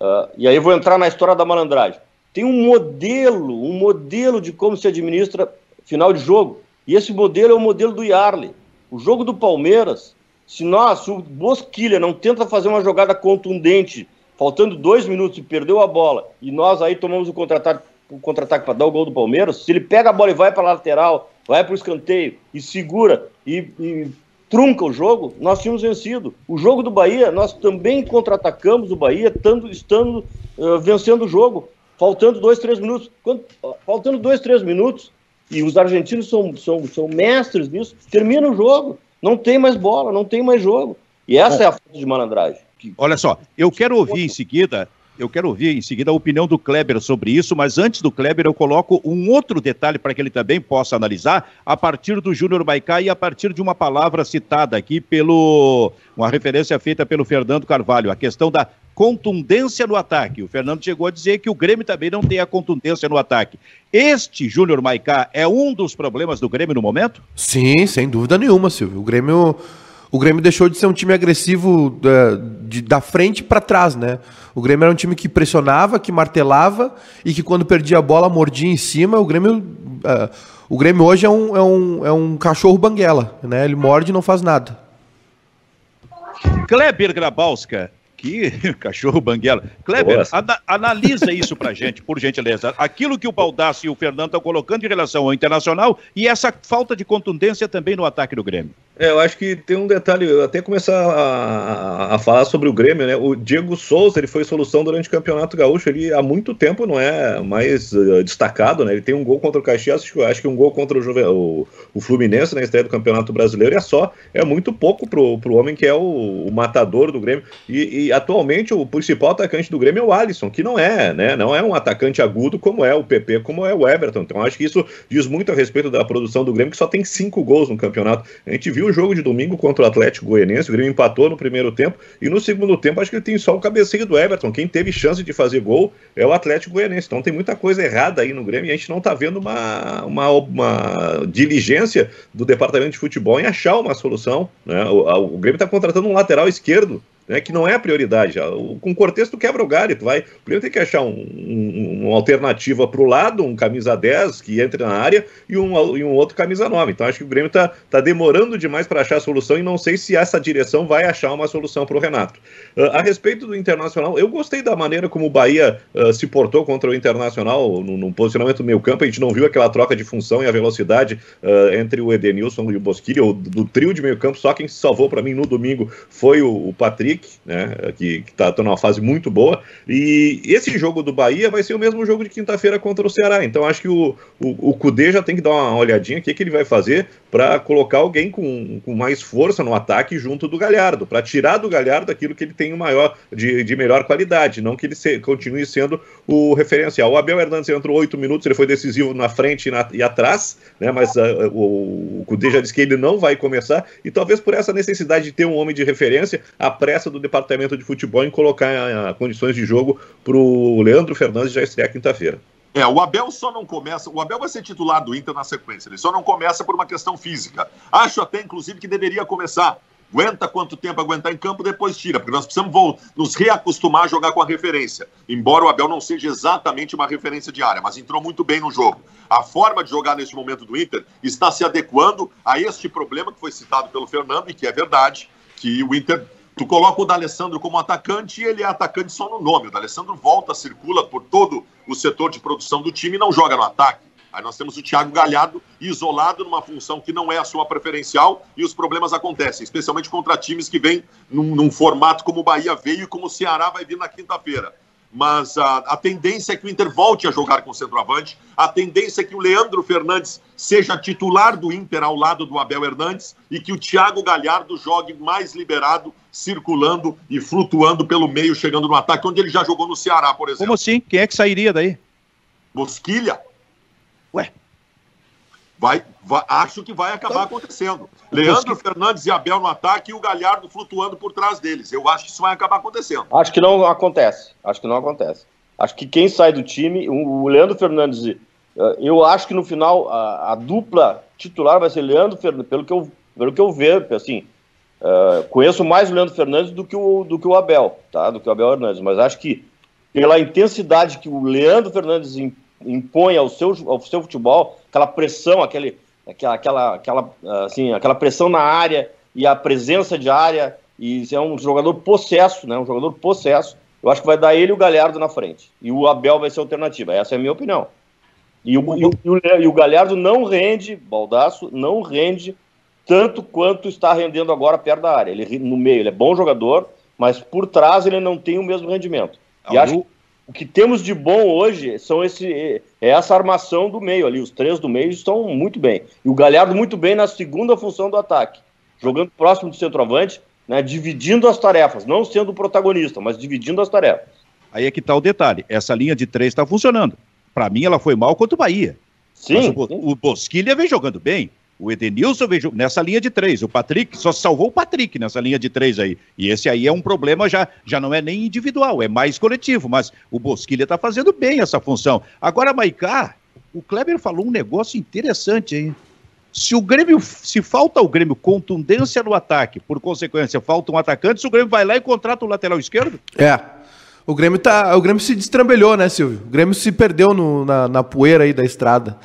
uh, e aí vou entrar na história da malandragem tem um modelo, um modelo de como se administra final de jogo. E esse modelo é o modelo do Yarley. O jogo do Palmeiras, se nós, o Bosquilha não tenta fazer uma jogada contundente faltando dois minutos e perdeu a bola, e nós aí tomamos o contra-ataque contra-ataque para dar o gol do Palmeiras, se ele pega a bola e vai para a lateral, vai para o escanteio e segura e, e, trunca o jogo, nós tínhamos vencido. O jogo do Bahia, nós também contra-atacamos o Bahia, estando, estando uh, vencendo o jogo, faltando dois, três minutos. Quando, faltando dois, três minutos, e os argentinos são, são, são mestres nisso, termina o jogo. Não tem mais bola, não tem mais jogo. E essa é, a falta de malandragem. Olha só, eu quero ouvir em seguida eu quero ouvir em seguida a opinião do Kleber sobre isso, mas antes do Kleber eu coloco um outro detalhe para que ele também possa analisar a partir do Júnior Baicá e a partir de uma palavra citada aqui pelo uma referência feita pelo Fernando Carvalho, a questão da contundência no ataque. O Fernando chegou a dizer que o Grêmio também não tem a contundência no ataque. Este Júnior Maicá é um dos problemas do Grêmio no momento? Sim, sem dúvida nenhuma, Silvio. O Grêmio o Grêmio deixou de ser um time agressivo da, de, da frente para trás, né? O Grêmio era um time que pressionava, que martelava e que quando perdia a bola mordia em cima. O Grêmio, uh, o Grêmio hoje é um, é, um, é um cachorro banguela, né? Ele morde e não faz nada. Kleber Grabowska, que cachorro banguela. Kleber, ana, analisa isso pra gente, por gentileza. Aquilo que o Baldassi e o Fernando estão colocando em relação ao Internacional e essa falta de contundência também no ataque do Grêmio. É, eu acho que tem um detalhe, até começar a, a, falar sobre o Grêmio, né? O Diego Souza, ele foi solução durante o Campeonato Gaúcho, ele há muito tempo não é mais uh, destacado, né? Ele tem um gol contra o Caxias, acho, que um gol contra o, Juve, o, o, Fluminense na estreia do Campeonato Brasileiro, e é só, é muito pouco pro, pro homem que é o, o matador do Grêmio. E, e, atualmente o principal atacante do Grêmio é o Alisson, que não é, né? Não é um atacante agudo como é o PP, como é o Everton. Então acho que isso diz muito a respeito da produção do Grêmio, que só tem cinco gols no campeonato. A gente viu o jogo de domingo contra o Atlético Goianiense, o Grêmio empatou no primeiro tempo, e no segundo tempo acho que ele tem só o cabeceio do Everton. Quem teve chance de fazer gol é o Atlético Goianiense. Então tem muita coisa errada aí no Grêmio e a gente não está vendo uma, uma, uma, diligência do departamento de futebol em achar uma solução. Né? O, o Grêmio está contratando um lateral esquerdo né, que não é a prioridade. Com o Cortez tu quebra o galho, tu vai. Primeiro tem que achar um, um, uma alternativa para o lado, um camisa 10 que entre na área e um, e um outro camisa 9. Então acho que o Grêmio está tá demorando demais para achar a solução e não sei se essa direção vai achar uma solução para o Renato. Uh, a respeito do Internacional, eu gostei da maneira como o Bahia uh, se portou contra o Internacional no, posicionamento do meio campo. A gente não viu aquela troca de função e a velocidade uh, entre o Edenilson e o Bosquilha, do trio de meio campo. Só quem se salvou para mim no domingo foi o, o Patrick né, que está tá numa fase muito boa. E esse jogo do Bahia vai ser o mesmo jogo de quinta-feira contra o Ceará. Então acho que o, o, o já tem que dar uma olhadinha o que, que ele vai fazer para colocar alguém com, com mais força no ataque junto do Galhardo, para tirar do Galhardo aquilo que ele tem maior, de, de melhor qualidade, não que ele se, continue sendo o referencial. O Abel Hernandes entrou oito minutos, ele foi decisivo na frente e, na, e atrás, né, mas uh, o, o Cudê já disse que ele não vai começar, e talvez por essa necessidade de ter um homem de referência, a pressa do departamento de futebol em colocar condições de jogo para o Leandro Fernandes já estrear quinta-feira. É, o Abel só não começa. O Abel vai ser titular do Inter na sequência. Ele só não começa por uma questão física. Acho até, inclusive, que deveria começar. Aguenta quanto tempo aguentar em campo, depois tira, porque nós precisamos nos reacostumar a jogar com a referência. Embora o Abel não seja exatamente uma referência de área, mas entrou muito bem no jogo. A forma de jogar neste momento do Inter está se adequando a este problema que foi citado pelo Fernando, e que é verdade, que o Inter Tu coloca o D'Alessandro como atacante e ele é atacante só no nome. O D'Alessandro volta, circula por todo o setor de produção do time e não joga no ataque. Aí nós temos o Thiago Galhardo isolado numa função que não é a sua preferencial e os problemas acontecem, especialmente contra times que vêm num, num formato como o Bahia veio e como o Ceará vai vir na quinta-feira mas a, a, tendência é que o Inter volte a jogar com centroavante, a tendência é que o Leandro Fernandes seja titular do Inter ao lado do Abel Hernandes e que o Thiago Galhardo jogue mais liberado, circulando e flutuando pelo meio, chegando no ataque, onde ele já jogou no Ceará, por exemplo. Como assim? Quem é que sairia daí? Bosquilha. Ué, Vai, vai, acho que vai acabar então, acontecendo. Leandro que... Fernandes e Abel no ataque e o Galhardo flutuando por trás deles. Eu acho que isso vai acabar acontecendo. Acho que não acontece. Acho que não acontece. Acho que quem sai do time, o Leandro Fernandes, eh, eu acho que no final a, a dupla titular vai ser Leandro Fernandes, pelo que eu, pelo que eu vejo, assim, uh, conheço mais o Leandro Fernandes do que o, do que o Abel, tá? Do que o Abel Hernandes, mas acho que pela intensidade que o Leandro Fernandes impõe ao seu, ao seu futebol, aquela pressão, aquele, aquela, aquela, aquela, assim, aquela pressão na área e a presença de área, e é um jogador possesso, né, um jogador possesso, eu acho que vai dar ele e o Galhardo na frente. E o Abel vai ser alternativa. Essa é a minha opinião. E o, e o, e o, Galhardo não rende, Baldaço, não rende tanto quanto está rendendo agora perto da área. Ele no meio, ele é bom jogador, mas por trás ele não tem o mesmo rendimento. E acho que o que temos de bom hoje são esse, é essa armação do meio ali. Os três do meio estão muito bem. E o Galhardo muito bem na segunda função do ataque, jogando próximo do centroavante, né, dividindo as tarefas, não sendo o protagonista, mas dividindo as tarefas. Aí é que está o detalhe. Essa linha de três está funcionando. Para mim, ela foi mal contra o Bahia. Sim. o, o Bosquilha vem jogando bem. O Edenilson veio nessa linha de três. O Patrick só salvou o Patrick nessa linha de três aí. E esse aí é um problema já, já não é nem individual, é mais coletivo. Mas o Bosquilha está fazendo bem essa função. Agora, Maicá, o Kleber falou um negócio interessante, hein? Se o Grêmio, se falta o Grêmio contundência no ataque, por consequência, falta um atacante, o Grêmio vai lá e contrata o lateral esquerdo? É. O Grêmio, tá, o Grêmio se destrambelhou, né, Silvio? O Grêmio se perdeu no, na, na poeira aí da estrada.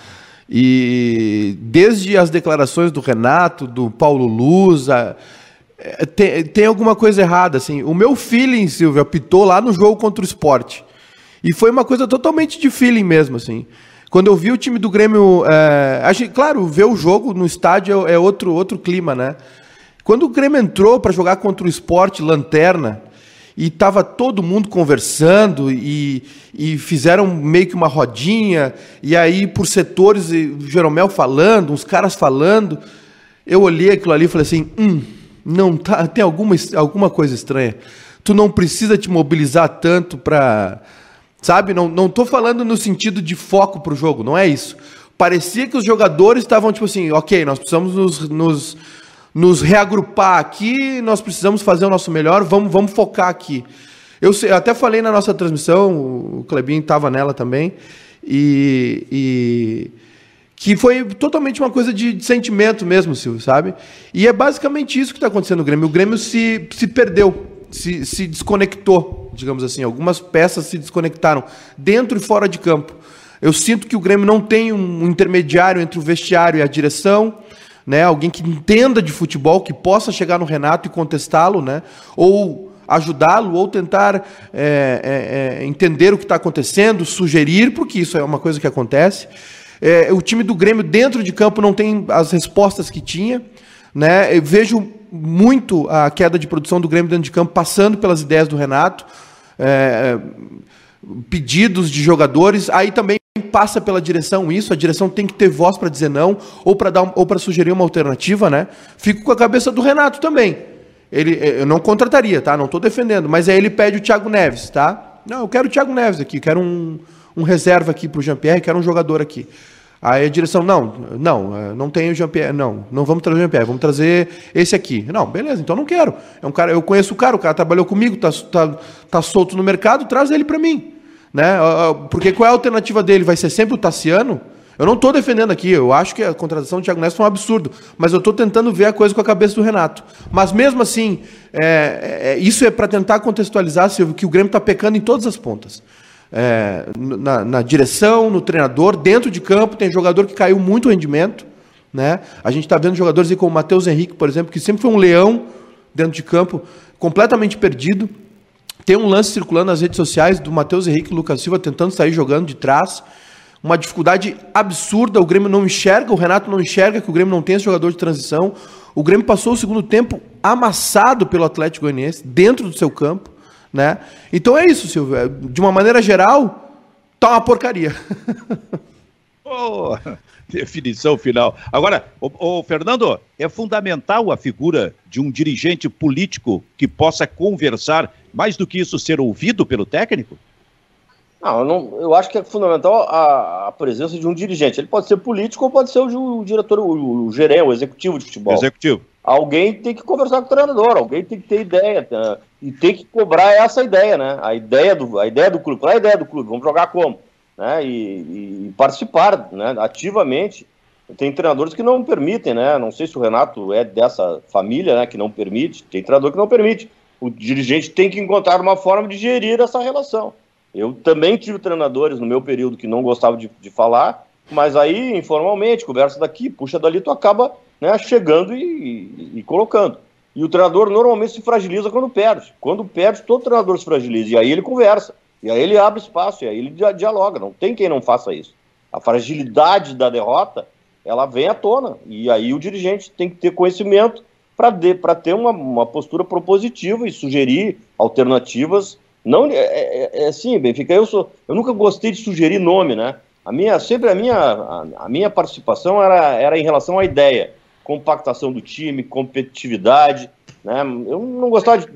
E desde as declarações do Renato, do Paulo Luz, a, é, tem, tem alguma coisa errada. Assim. O meu feeling, Silvio, apitou lá no jogo contra o esporte. E foi uma coisa totalmente de feeling mesmo. assim. Quando eu vi o time do Grêmio. É, a gente, claro, ver o jogo no estádio é, é outro, outro clima, né? Quando o Grêmio entrou para jogar contra o esporte, lanterna, e estava todo mundo conversando e, e fizeram meio que uma rodinha, e aí por setores, o Jeromel falando, uns caras falando, eu olhei aquilo ali e falei assim, hum, não tá, tem alguma, alguma coisa estranha. Tu não precisa te mobilizar tanto para, sabe? Não, não tô falando no sentido de foco para o jogo, não é isso. Parecia que os jogadores estavam tipo assim, ok, nós precisamos nos, nos nos reagrupar aqui, nós precisamos fazer o nosso melhor, vamos, vamos focar aqui. Eu, eu até falei na nossa transmissão, o Clebinho estava nela também, e, e, que foi totalmente uma coisa de, de, sentimento mesmo, Silvio, sabe? E é basicamente isso que está acontecendo no Grêmio. O Grêmio se, se perdeu, se, se desconectou, digamos assim. Algumas peças se desconectaram, dentro e fora de campo. Eu sinto que o Grêmio não tem um intermediário entre o vestiário e a direção né? Alguém que entenda de futebol, que possa chegar no Renato e contestá-lo, né? Ou ajudá-lo, ou tentar é, é, é entender o que está acontecendo, sugerir, porque isso é uma coisa que acontece. É, o time do Grêmio dentro de campo não tem as respostas que tinha, né? Eu vejo muito a queda de produção do Grêmio dentro de campo passando pelas ideias do Renato. É, pedidos de jogadores, aí também passa pela direção isso, a direção tem que ter voz para dizer não ou para dar ou para sugerir uma alternativa, né? Fico com a cabeça do Renato também. Ele eu não contrataria, tá? Não estou defendendo, mas aí ele pede o Thiago Neves, tá? Não, eu quero o Thiago Neves aqui, quero um, um reserva aqui para o Jean-Pierre, quero um jogador aqui. Aí a direção, não, não, eh, não tem o Jean-Pierre, não, não vamos trazer o Jean-Pierre, vamos trazer esse aqui. Não, beleza, então não quero. É um cara, eu conheço o cara, o cara trabalhou comigo, tá, tá, tá solto no mercado, traz ele para mim. Né? Porque qual é a alternativa dele? Vai ser sempre o Tassiano? Eu não estou defendendo aqui, eu acho que a contratação do Thiago Neves foi um absurdo, mas eu estou tentando ver a coisa com a cabeça do Renato. Mas mesmo assim, é, é, isso é para tentar contextualizar, Silvio, que o Grêmio está pecando em todas as pontas. É, na, na, direção, no treinador, dentro de campo, tem jogador que caiu muito o rendimento. Né? A gente está vendo jogadores aí como o Matheus Henrique, por exemplo, que sempre foi um leão dentro de campo, completamente perdido. Tem um lance circulando nas redes sociais do Matheus Henrique e Lucas Silva tentando sair jogando de trás. Uma dificuldade absurda, o Grêmio não enxerga, o Renato não enxerga que o Grêmio não tem esse jogador de transição. O Grêmio passou o segundo tempo amassado pelo Atlético Goianiense, dentro do seu campo. Né? Então é isso, Silvio. É, de uma maneira geral, tá uma porcaria. oh, definição final. Agora, o, o, Fernando, é fundamental a figura de um dirigente político que possa conversar mais do que isso, ser ouvido pelo técnico? Não, eu, não, eu acho que é fundamental a, a, presença de um dirigente. Ele pode ser político ou pode ser o, o diretor, o, o gerente, o executivo de futebol. Executivo. Alguém tem que conversar com o treinador, alguém tem que ter ideia tá? E tem que cobrar essa ideia, né? A ideia do, a ideia do clube. Qual é a ideia do clube? Vamos jogar como? Né? E, e participar né? ativamente. Tem treinadores que não permitem, né? Não sei se o Renato é dessa família, né? Que não permite. Tem treinador que não permite o dirigente tem que encontrar uma forma de gerir essa relação. Eu também tive treinadores no meu período que não gostavam de, de falar, mas aí, informalmente, conversa daqui, puxa dali, tu acaba né, chegando e, e, e, colocando. E o treinador normalmente se fragiliza quando perde. Quando perde, todo treinador se fragiliza. E aí ele conversa. E aí ele abre espaço. E aí ele dialoga. Não tem quem não faça isso. A fragilidade da derrota, ela vem à tona. E aí o dirigente tem que ter conhecimento para ter uma, uma postura propositiva e sugerir alternativas. Não, é, é, é assim, Benfica, eu, sou, eu nunca gostei de sugerir nome, né? A minha, sempre a minha, a, a minha participação era, era em relação à ideia compactação do time, competitividade. Né? Eu não gostava de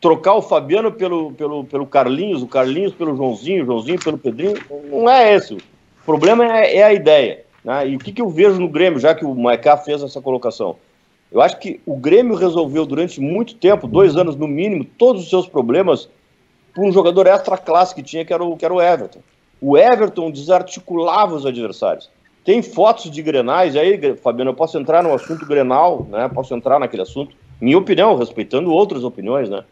trocar o Fabiano pelo, pelo, pelo Carlinhos, o Carlinhos pelo Joãozinho, o Joãozinho pelo Pedrinho. Não é esse. O problema é, é a ideia. Né? E o que, que eu vejo no Grêmio, já que o Maicá fez essa colocação? Eu acho que o Grêmio resolveu durante muito tempo, dois anos no mínimo, todos os seus problemas por um jogador extra classe que tinha, que era o, que era o Everton. O Everton desarticulava os adversários. Tem fotos de grenais, aí, Fabiano, eu posso entrar no assunto grenal, né? Posso entrar naquele assunto. Minha opinião, respeitando outras opiniões, né?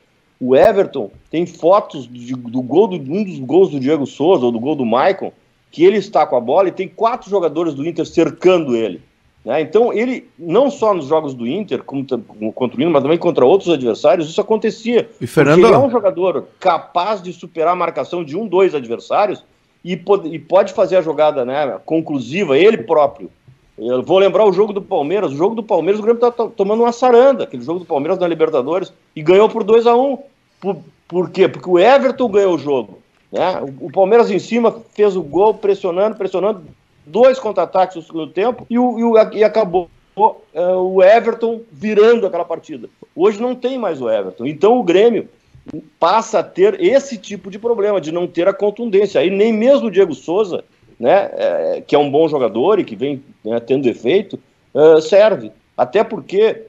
O Everton tem fotos de, do gol do, um dos gols do Diego Souza ou do gol do Maicon, que ele está com a bola e tem quatro jogadores do Inter cercando ele. Né? Então, ele, não só nos jogos do Inter, como, contra o Inter, mas também contra outros adversários, isso acontecia. E Fernando... ele é um jogador capaz de superar a marcação de um, dois adversários e pode, e pode fazer a jogada né, conclusiva, ele próprio. Eu vou lembrar o jogo do Palmeiras. O jogo do Palmeiras, o Grêmio está tomando uma saranda, aquele jogo do Palmeiras na Libertadores, e ganhou por 2 a 1 um. por, por quê? Porque o Everton ganhou o jogo. Né? O, o Palmeiras em cima fez o gol, pressionando, pressionando, dois contra-ataques no segundo tempo, e, o, e, o, e acabou uh, o Everton virando aquela partida. Hoje não tem mais o Everton. Então o Grêmio passa a ter esse tipo de problema, de não ter a contundência. Aí nem mesmo o Diego Souza, né, é, que é um bom jogador e que vem né, tendo efeito, uh, serve. Até porque,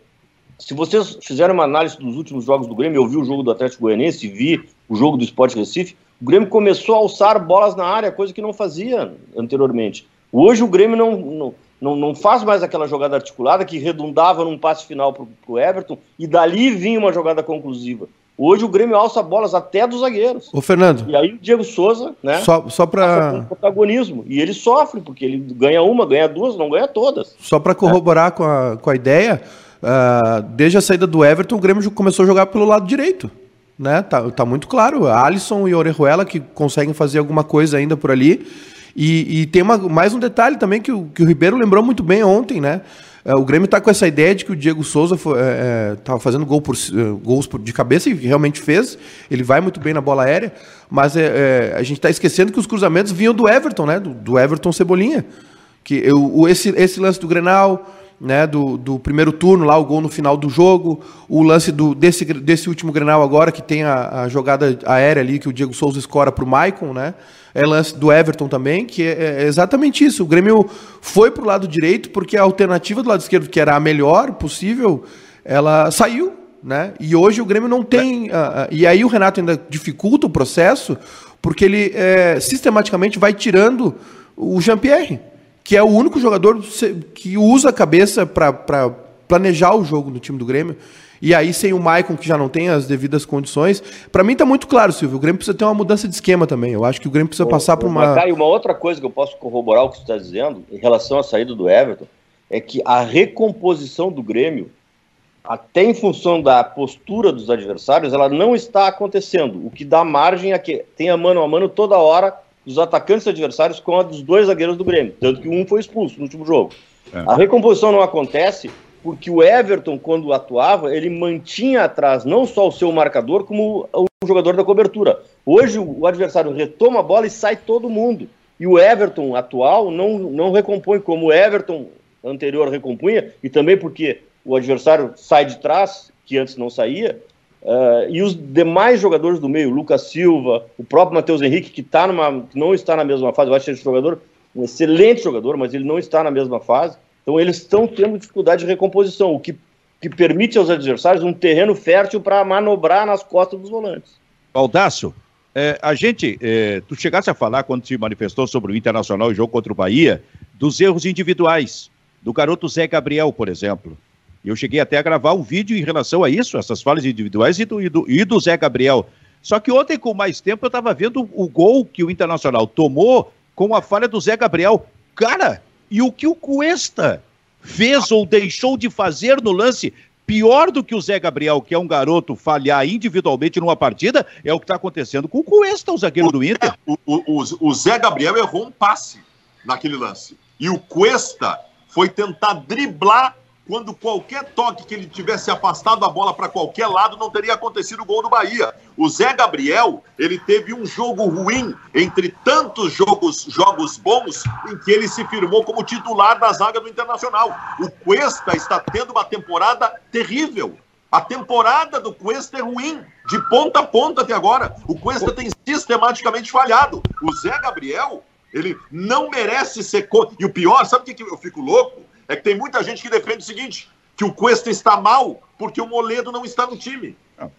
se vocês fizerem uma análise dos últimos jogos do Grêmio, eu vi o jogo do Atlético Goianiense, vi o jogo do Sport Recife, o Grêmio começou a alçar bolas na área, coisa que não fazia anteriormente. Hoje o Grêmio não, não, não, não faz mais aquela jogada articulada que redundava num passe final para o Everton e dali vinha uma jogada conclusiva. Hoje o Grêmio alça bolas até dos zagueiros. Ô, Fernando. E aí o Diego Souza, né? Só, só para. protagonismo. E ele sofre, porque ele ganha uma, ganha duas, não ganha todas. Só para corroborar é. com, a, com a ideia, uh, desde a saída do Everton, o Grêmio começou a jogar pelo lado direito. Né? Tá, tá muito claro. Alisson e Orejuela que conseguem fazer alguma coisa ainda por ali. E, e tem uma, mais um detalhe também que o, que o Ribeiro lembrou muito bem ontem, né? É, o Grêmio está com essa ideia de que o Diego Souza estava é, é fazendo gol por, gols por, de cabeça e realmente fez. Ele vai muito bem na bola aérea, mas a gente está esquecendo que os cruzamentos vinham do Everton, né? Do, do Everton Cebolinha. Que eu, esse, esse lance do Grenal, né, do, do primeiro turno, lá o gol no final do jogo, o lance do, desse, desse último Grenal agora, que tem a, a jogada aérea ali que o Diego Souza escora para o Maicon, né? É lance do Everton também, que é, é exatamente isso. O Grêmio foi para o lado direito porque a alternativa do lado esquerdo, que era a melhor possível, ela saiu, né? E hoje o Grêmio não tem. Uh, uh, e aí o Renato ainda dificulta o processo, porque ele é, sistematicamente vai tirando o Jean-Pierre que é o único jogador que usa a cabeça para planejar o jogo no time do Grêmio. E aí, sem o Maicon, que já não tem as devidas condições, para mim tá muito claro, Silvio. O Grêmio precisa ter uma mudança de esquema também. Eu acho que o Grêmio precisa passar por uma. E uma outra coisa que eu posso corroborar o que você está dizendo em relação à saída do Everton é que a recomposição do Grêmio, até em função da postura dos adversários, ela não está acontecendo. O que dá margem a que tenha mano a mano toda hora dos atacantes adversários com a dos dois zagueiros do Grêmio, tanto que um foi expulso no último jogo. É. A recomposição não acontece porque o Everton, quando atuava, ele mantinha atrás não só o seu marcador, como o jogador da cobertura. Hoje o adversário retoma a bola e sai todo mundo. E o Everton atual não, não recompõe como o Everton anterior recompunha, e também porque o adversário sai de trás, que antes não saía, Uh, e os demais jogadores do meio, Lucas Silva, o próprio Matheus Henrique, que tá numa, não está na mesma fase, eu acho esse jogador um excelente jogador, mas ele não está na mesma fase. Então eles estão tendo dificuldade de recomposição, o que, que permite aos adversários um terreno fértil para manobrar nas costas dos volantes. Baldaço, é, a gente, é, tu chegasse a falar quando se manifestou sobre o Internacional e jogo contra o Bahia, dos erros individuais, do garoto Zé Gabriel, por exemplo. Eu cheguei até a gravar um vídeo em relação a isso, essas falhas individuais e do, e do, e do Zé Gabriel. Só que ontem, com mais tempo, eu estava vendo o gol que o Internacional tomou com a falha do Zé Gabriel. Cara, e o que o Cuesta fez ou deixou de fazer no lance Pior do que o Zé Gabriel, que é um garoto, falhar individualmente numa partida, é o que está acontecendo com o Cuesta, o zagueiro o, do Inter. O, o, o, Zé Gabriel errou um passe naquele lance. E o Cuesta foi tentar driblar quando qualquer toque que ele tivesse afastado a bola para qualquer lado, não teria acontecido o gol do Bahia. O Zé Gabriel, ele teve um jogo ruim entre tantos jogos, jogos bons em que ele se firmou como titular da zaga do Internacional. O Cuesta está tendo uma temporada terrível. A temporada do Cuesta é ruim, de ponta a ponta até agora. O Cuesta tem sistematicamente falhado. O Zé Gabriel, ele não merece ser. E o pior, sabe o que eu fico louco? É que tem muita gente que defende o seguinte: que o Cuesta está mal porque o Moledo não está no time.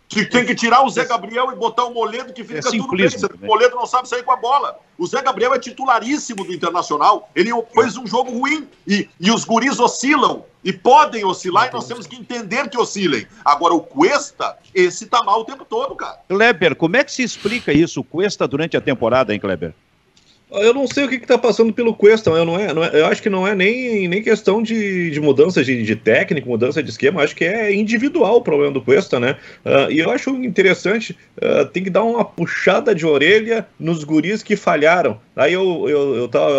Que tem que tirar o Zé Gabriel e botar o Moledo que fica é tudo bem. O Moledo não sabe sair com a bola. O Zé Gabriel é titularíssimo do Internacional. Ele fez um jogo ruim e, e os guris oscilam e podem oscilar e nós temos que entender que oscilem. Agora, o Cuesta, esse tá mal o tempo todo, cara. Kleber, como é que se explica isso, o Cuesta, durante a temporada, hein, Kleber? Eu não sei o que está passando pelo Cuesta, eu, não é, não é, eu acho que não é nem, nem questão de, de mudança de, de técnico, mudança de esquema, acho que é individual o problema do Cuesta, né? Uh, e eu acho interessante, uh, tem que dar uma puxada de orelha nos guris que falharam. Aí eu, eu, eu tava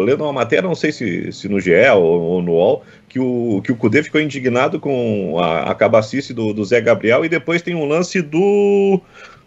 lendo uma matéria, não sei se, se no GE ou, ou no UOL, que o, que o Cudê ficou indignado com a, a cabacice do, do Zé Gabriel, e depois tem um lance do.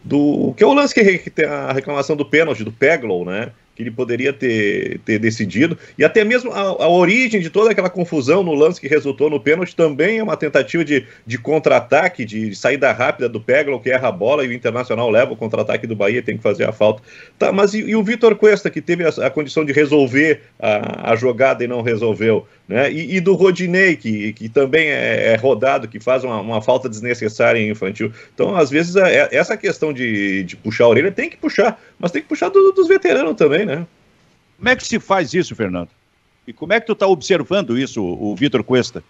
do que é o lance que, que tem a reclamação do pênalti, do Peglow, né? Que ele poderia ter, ter decidido, e até mesmo a, a, origem de toda aquela confusão no lance que resultou no pênalti também é uma tentativa de, de contra-ataque, de, saída rápida do Peglo, que erra a bola e o Internacional leva o contra-ataque do Bahia, tem que fazer a falta. Tá, mas e, e o Vitor Cuesta, que teve a, a, condição de resolver a, a jogada e não resolveu? Né? E, e, do Rodinei, que, que também é, é rodado, que faz uma, uma, falta desnecessária em infantil. Então, às vezes, é, é, essa questão de, de puxar a orelha tem que puxar, mas tem que puxar do, dos veteranos também, né? Como é que se faz isso, Fernando? E como é que tu está observando isso, o Vitor Cuesta?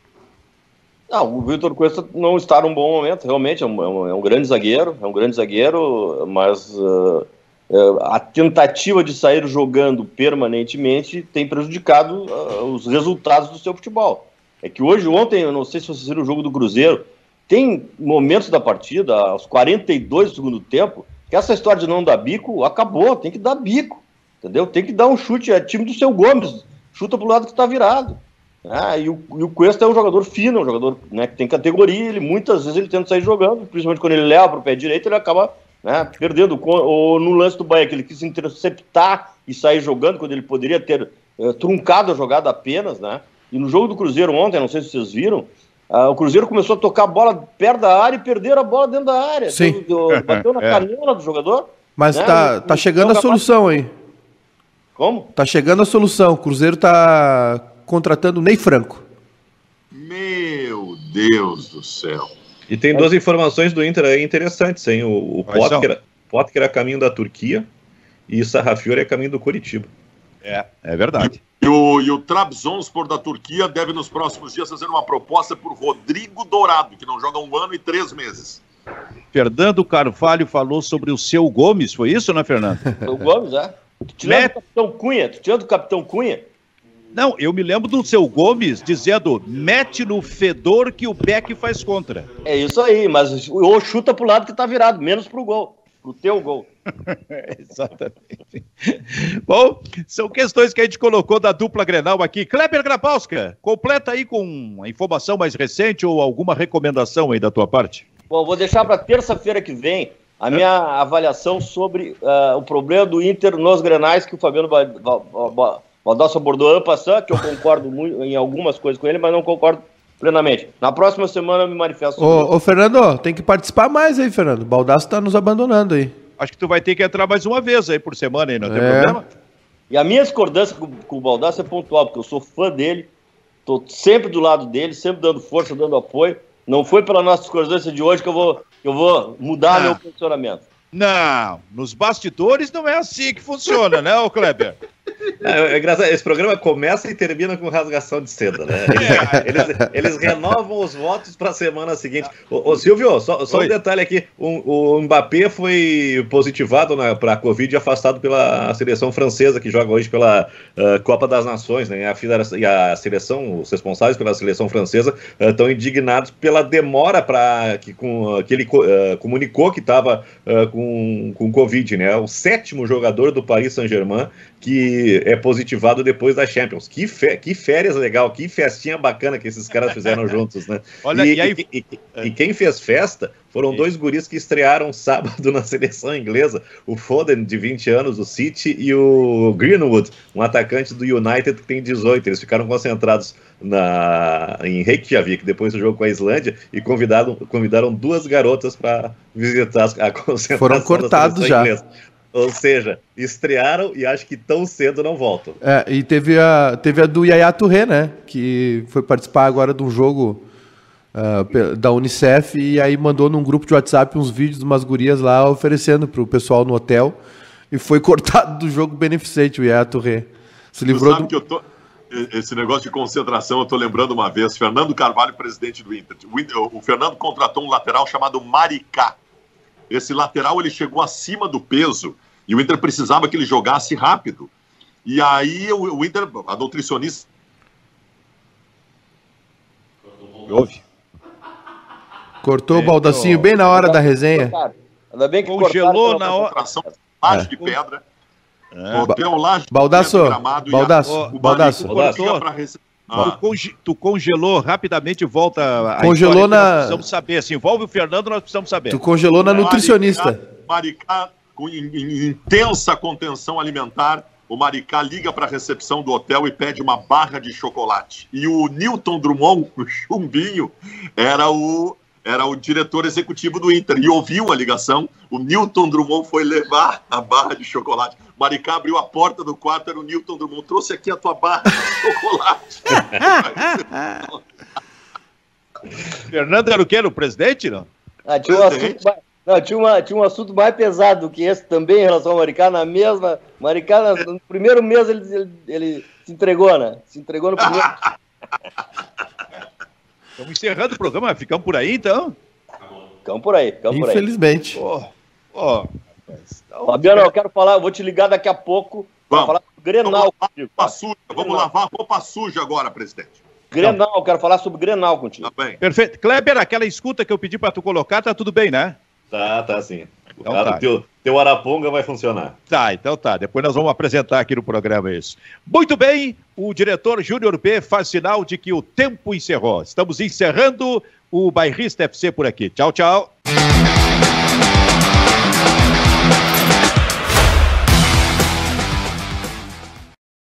Não, o Vitor Cuesta não está num bom momento, realmente, é um, é um, grande zagueiro, é um grande zagueiro, mas uh, a tentativa de sair jogando permanentemente tem prejudicado uh, os resultados do seu futebol. É que hoje, ontem, eu não sei se vocês viram o jogo do Cruzeiro, tem momentos da partida, aos 42 do segundo tempo, que essa história de não dar bico acabou, tem que dar bico. Entendeu? Tem que dar um chute, é time do seu Gomes, chuta pro lado que está virado. Ah, e, o, e o Cuesta é um jogador fino, um jogador né, que tem categoria, ele muitas vezes ele tenta sair jogando, principalmente quando ele leva para o pé direito, ele acaba né, perdendo. Ou no lance do Bahia, que ele quis interceptar e sair jogando, quando ele poderia ter uh, truncado a jogada apenas, né? E no jogo do Cruzeiro ontem, não sei se vocês viram, uh, o Cruzeiro começou a tocar a bola perto da área e perder a bola dentro da área. Sim. Então, bateu na é. canela do jogador. Mas né, tá, tá chegando a solução aí. Como? Tá chegando a solução. O Cruzeiro tá contratando Ney Franco. Meu Deus do céu. E tem duas informações do Inter aí interessantes, hein? O, o Potker, Potker é caminho da Turquia e o Sarrafiore é caminho do Curitiba. É, é verdade. E o, e o Trabzonspor da Turquia deve nos próximos dias fazer uma proposta por Rodrigo Dourado, que não joga um ano e três meses. Fernando Carvalho falou sobre o seu Gomes, foi isso, né, Fernando? O Gomes, é. Tirando Met... o Capitão Cunha, tirando o Capitão Cunha. Não, eu me lembro do seu Gomes dizendo: mete no fedor que o Beck faz contra. É isso aí, mas ou chuta pro lado que tá virado, menos pro gol, pro teu gol. Exatamente. Bom, são questões que a gente colocou da dupla Grenal aqui. Kleber Grapauska, completa aí com a informação mais recente ou alguma recomendação aí da tua parte. Bom, vou deixar para terça-feira que vem a minha avaliação sobre uh, o problema do Inter nos Grenais que o Fabiano Baldassi abordou ano passado, que eu concordo muito em algumas coisas com ele, mas não concordo plenamente. Na próxima semana eu me manifesto. Ô, ô Fernando, tem que participar mais aí, Fernando. O Baldassi está nos abandonando aí. Acho que tu vai ter que entrar mais uma vez aí por semana aí, não tem é. problema? E a minha discordância com, com o Baldassi é pontual, porque eu sou fã dele, estou sempre do lado dele, sempre dando força, dando apoio. Não foi pela nossa discordância de hoje que eu vou eu vou mudar não. meu posicionamento. Não, nos bastidores não é assim que funciona, né, ô Kleber? É, é engraçado, esse programa começa e termina com rasgação de seda, né? Eles, eles, eles renovam os votos para a semana seguinte. Ô, ô Silvio, só, só um detalhe aqui: o, o Mbappé foi positivado para a Covid e afastado pela seleção francesa, que joga hoje pela uh, Copa das Nações, né? A e a seleção, os responsáveis pela seleção francesa, estão uh, indignados pela demora para que, com, que ele uh, comunicou que estava com, com Covid, né? O sétimo jogador do Paris Saint-Germain que é positivado depois da Champions. Que, fe, que férias legal, que festinha bacana que esses caras fizeram juntos, né? Olha, e, e, aí... e, e, quem fez festa foram Sim. dois guris que estrearam sábado na seleção inglesa, o Foden, de 20 anos, do City, e o Greenwood, um atacante do United que tem 18. Eles ficaram concentrados na, em Reykjavik, depois do jogo com a Islândia, e convidaram, convidaram duas garotas para visitar a concentração Foram cortados já. Inglesa. Ou seja, estrearam e acho que tão cedo não voltam. É, e teve a, teve a do Yaya Touré, né? Que foi participar agora de um jogo uh, da Unicef e aí mandou num grupo de WhatsApp uns vídeos de umas gurias lá oferecendo para o pessoal no hotel e foi cortado do jogo beneficente o Yaya Touré. Se livrou sabe do... que eu tô... Esse negócio de concentração, eu estou lembrando uma vez, Fernando Carvalho, presidente do Inter. O, o Fernando contratou um lateral chamado Maricá. Esse lateral ele chegou acima do peso e o Inter precisava que ele jogasse rápido. E aí o, o Inter, a nutricionista. Ouve. Cortou é, o baldacinho bem na hora da resenha. Ainda bem que congelou na hora. Laje é. de pedra. É. Hotel Laje Baldaço, Gramado. Baldaço, o Baldaço. Ah. Tu, congelou rapidamente e volta a Congelou na. Nós precisamos saber. Assim, envolve o Fernando, nós precisamos saber. Tu congelou na nutricionista. Maricá, com intensa contenção alimentar, o Maricá liga para a recepção do hotel e pede uma barra de chocolate. E o Newton Drummond, o chumbinho, era o, era o diretor executivo do Inter. E ouviu a ligação. O Newton Drummond foi levar a barra de chocolate. O Maricá abriu a porta do quarto, era o Newton Drummond. Trouxe aqui a tua barra de chocolate. Fernando era o quê? Era o presidente, não? Ah, tinha um assunto não, tinha, uma, tinha um assunto mais pesado do que esse também em relação ao Maricá. Na mesma. Maricá, no primeiro mês, ele, ele, ele se entregou, né? Se entregou no primeiro. Estamos encerrando o programa, ficamos por aí então? Ficamos por aí, ficamos por aí. Infelizmente. Oh, Fabiano, eu quero falar, eu vou te ligar daqui a pouco para falar sobre Grenal. Vamos lavar, suja, vamos lavar a roupa suja agora, presidente. Grenal, quero falar sobre Grenal contigo. Tá bem. Perfeito. Kleber, aquela escuta que eu pedi para tu colocar, tá tudo bem, né? Tá, tá sim. Então tá. teu, teu Araponga vai funcionar. Tá, então tá. Depois nós vamos apresentar aqui no programa isso. Muito bem, o diretor Júnior B faz sinal de que o tempo encerrou. Estamos encerrando o Bairrista FC por aqui. Tchau, tchau.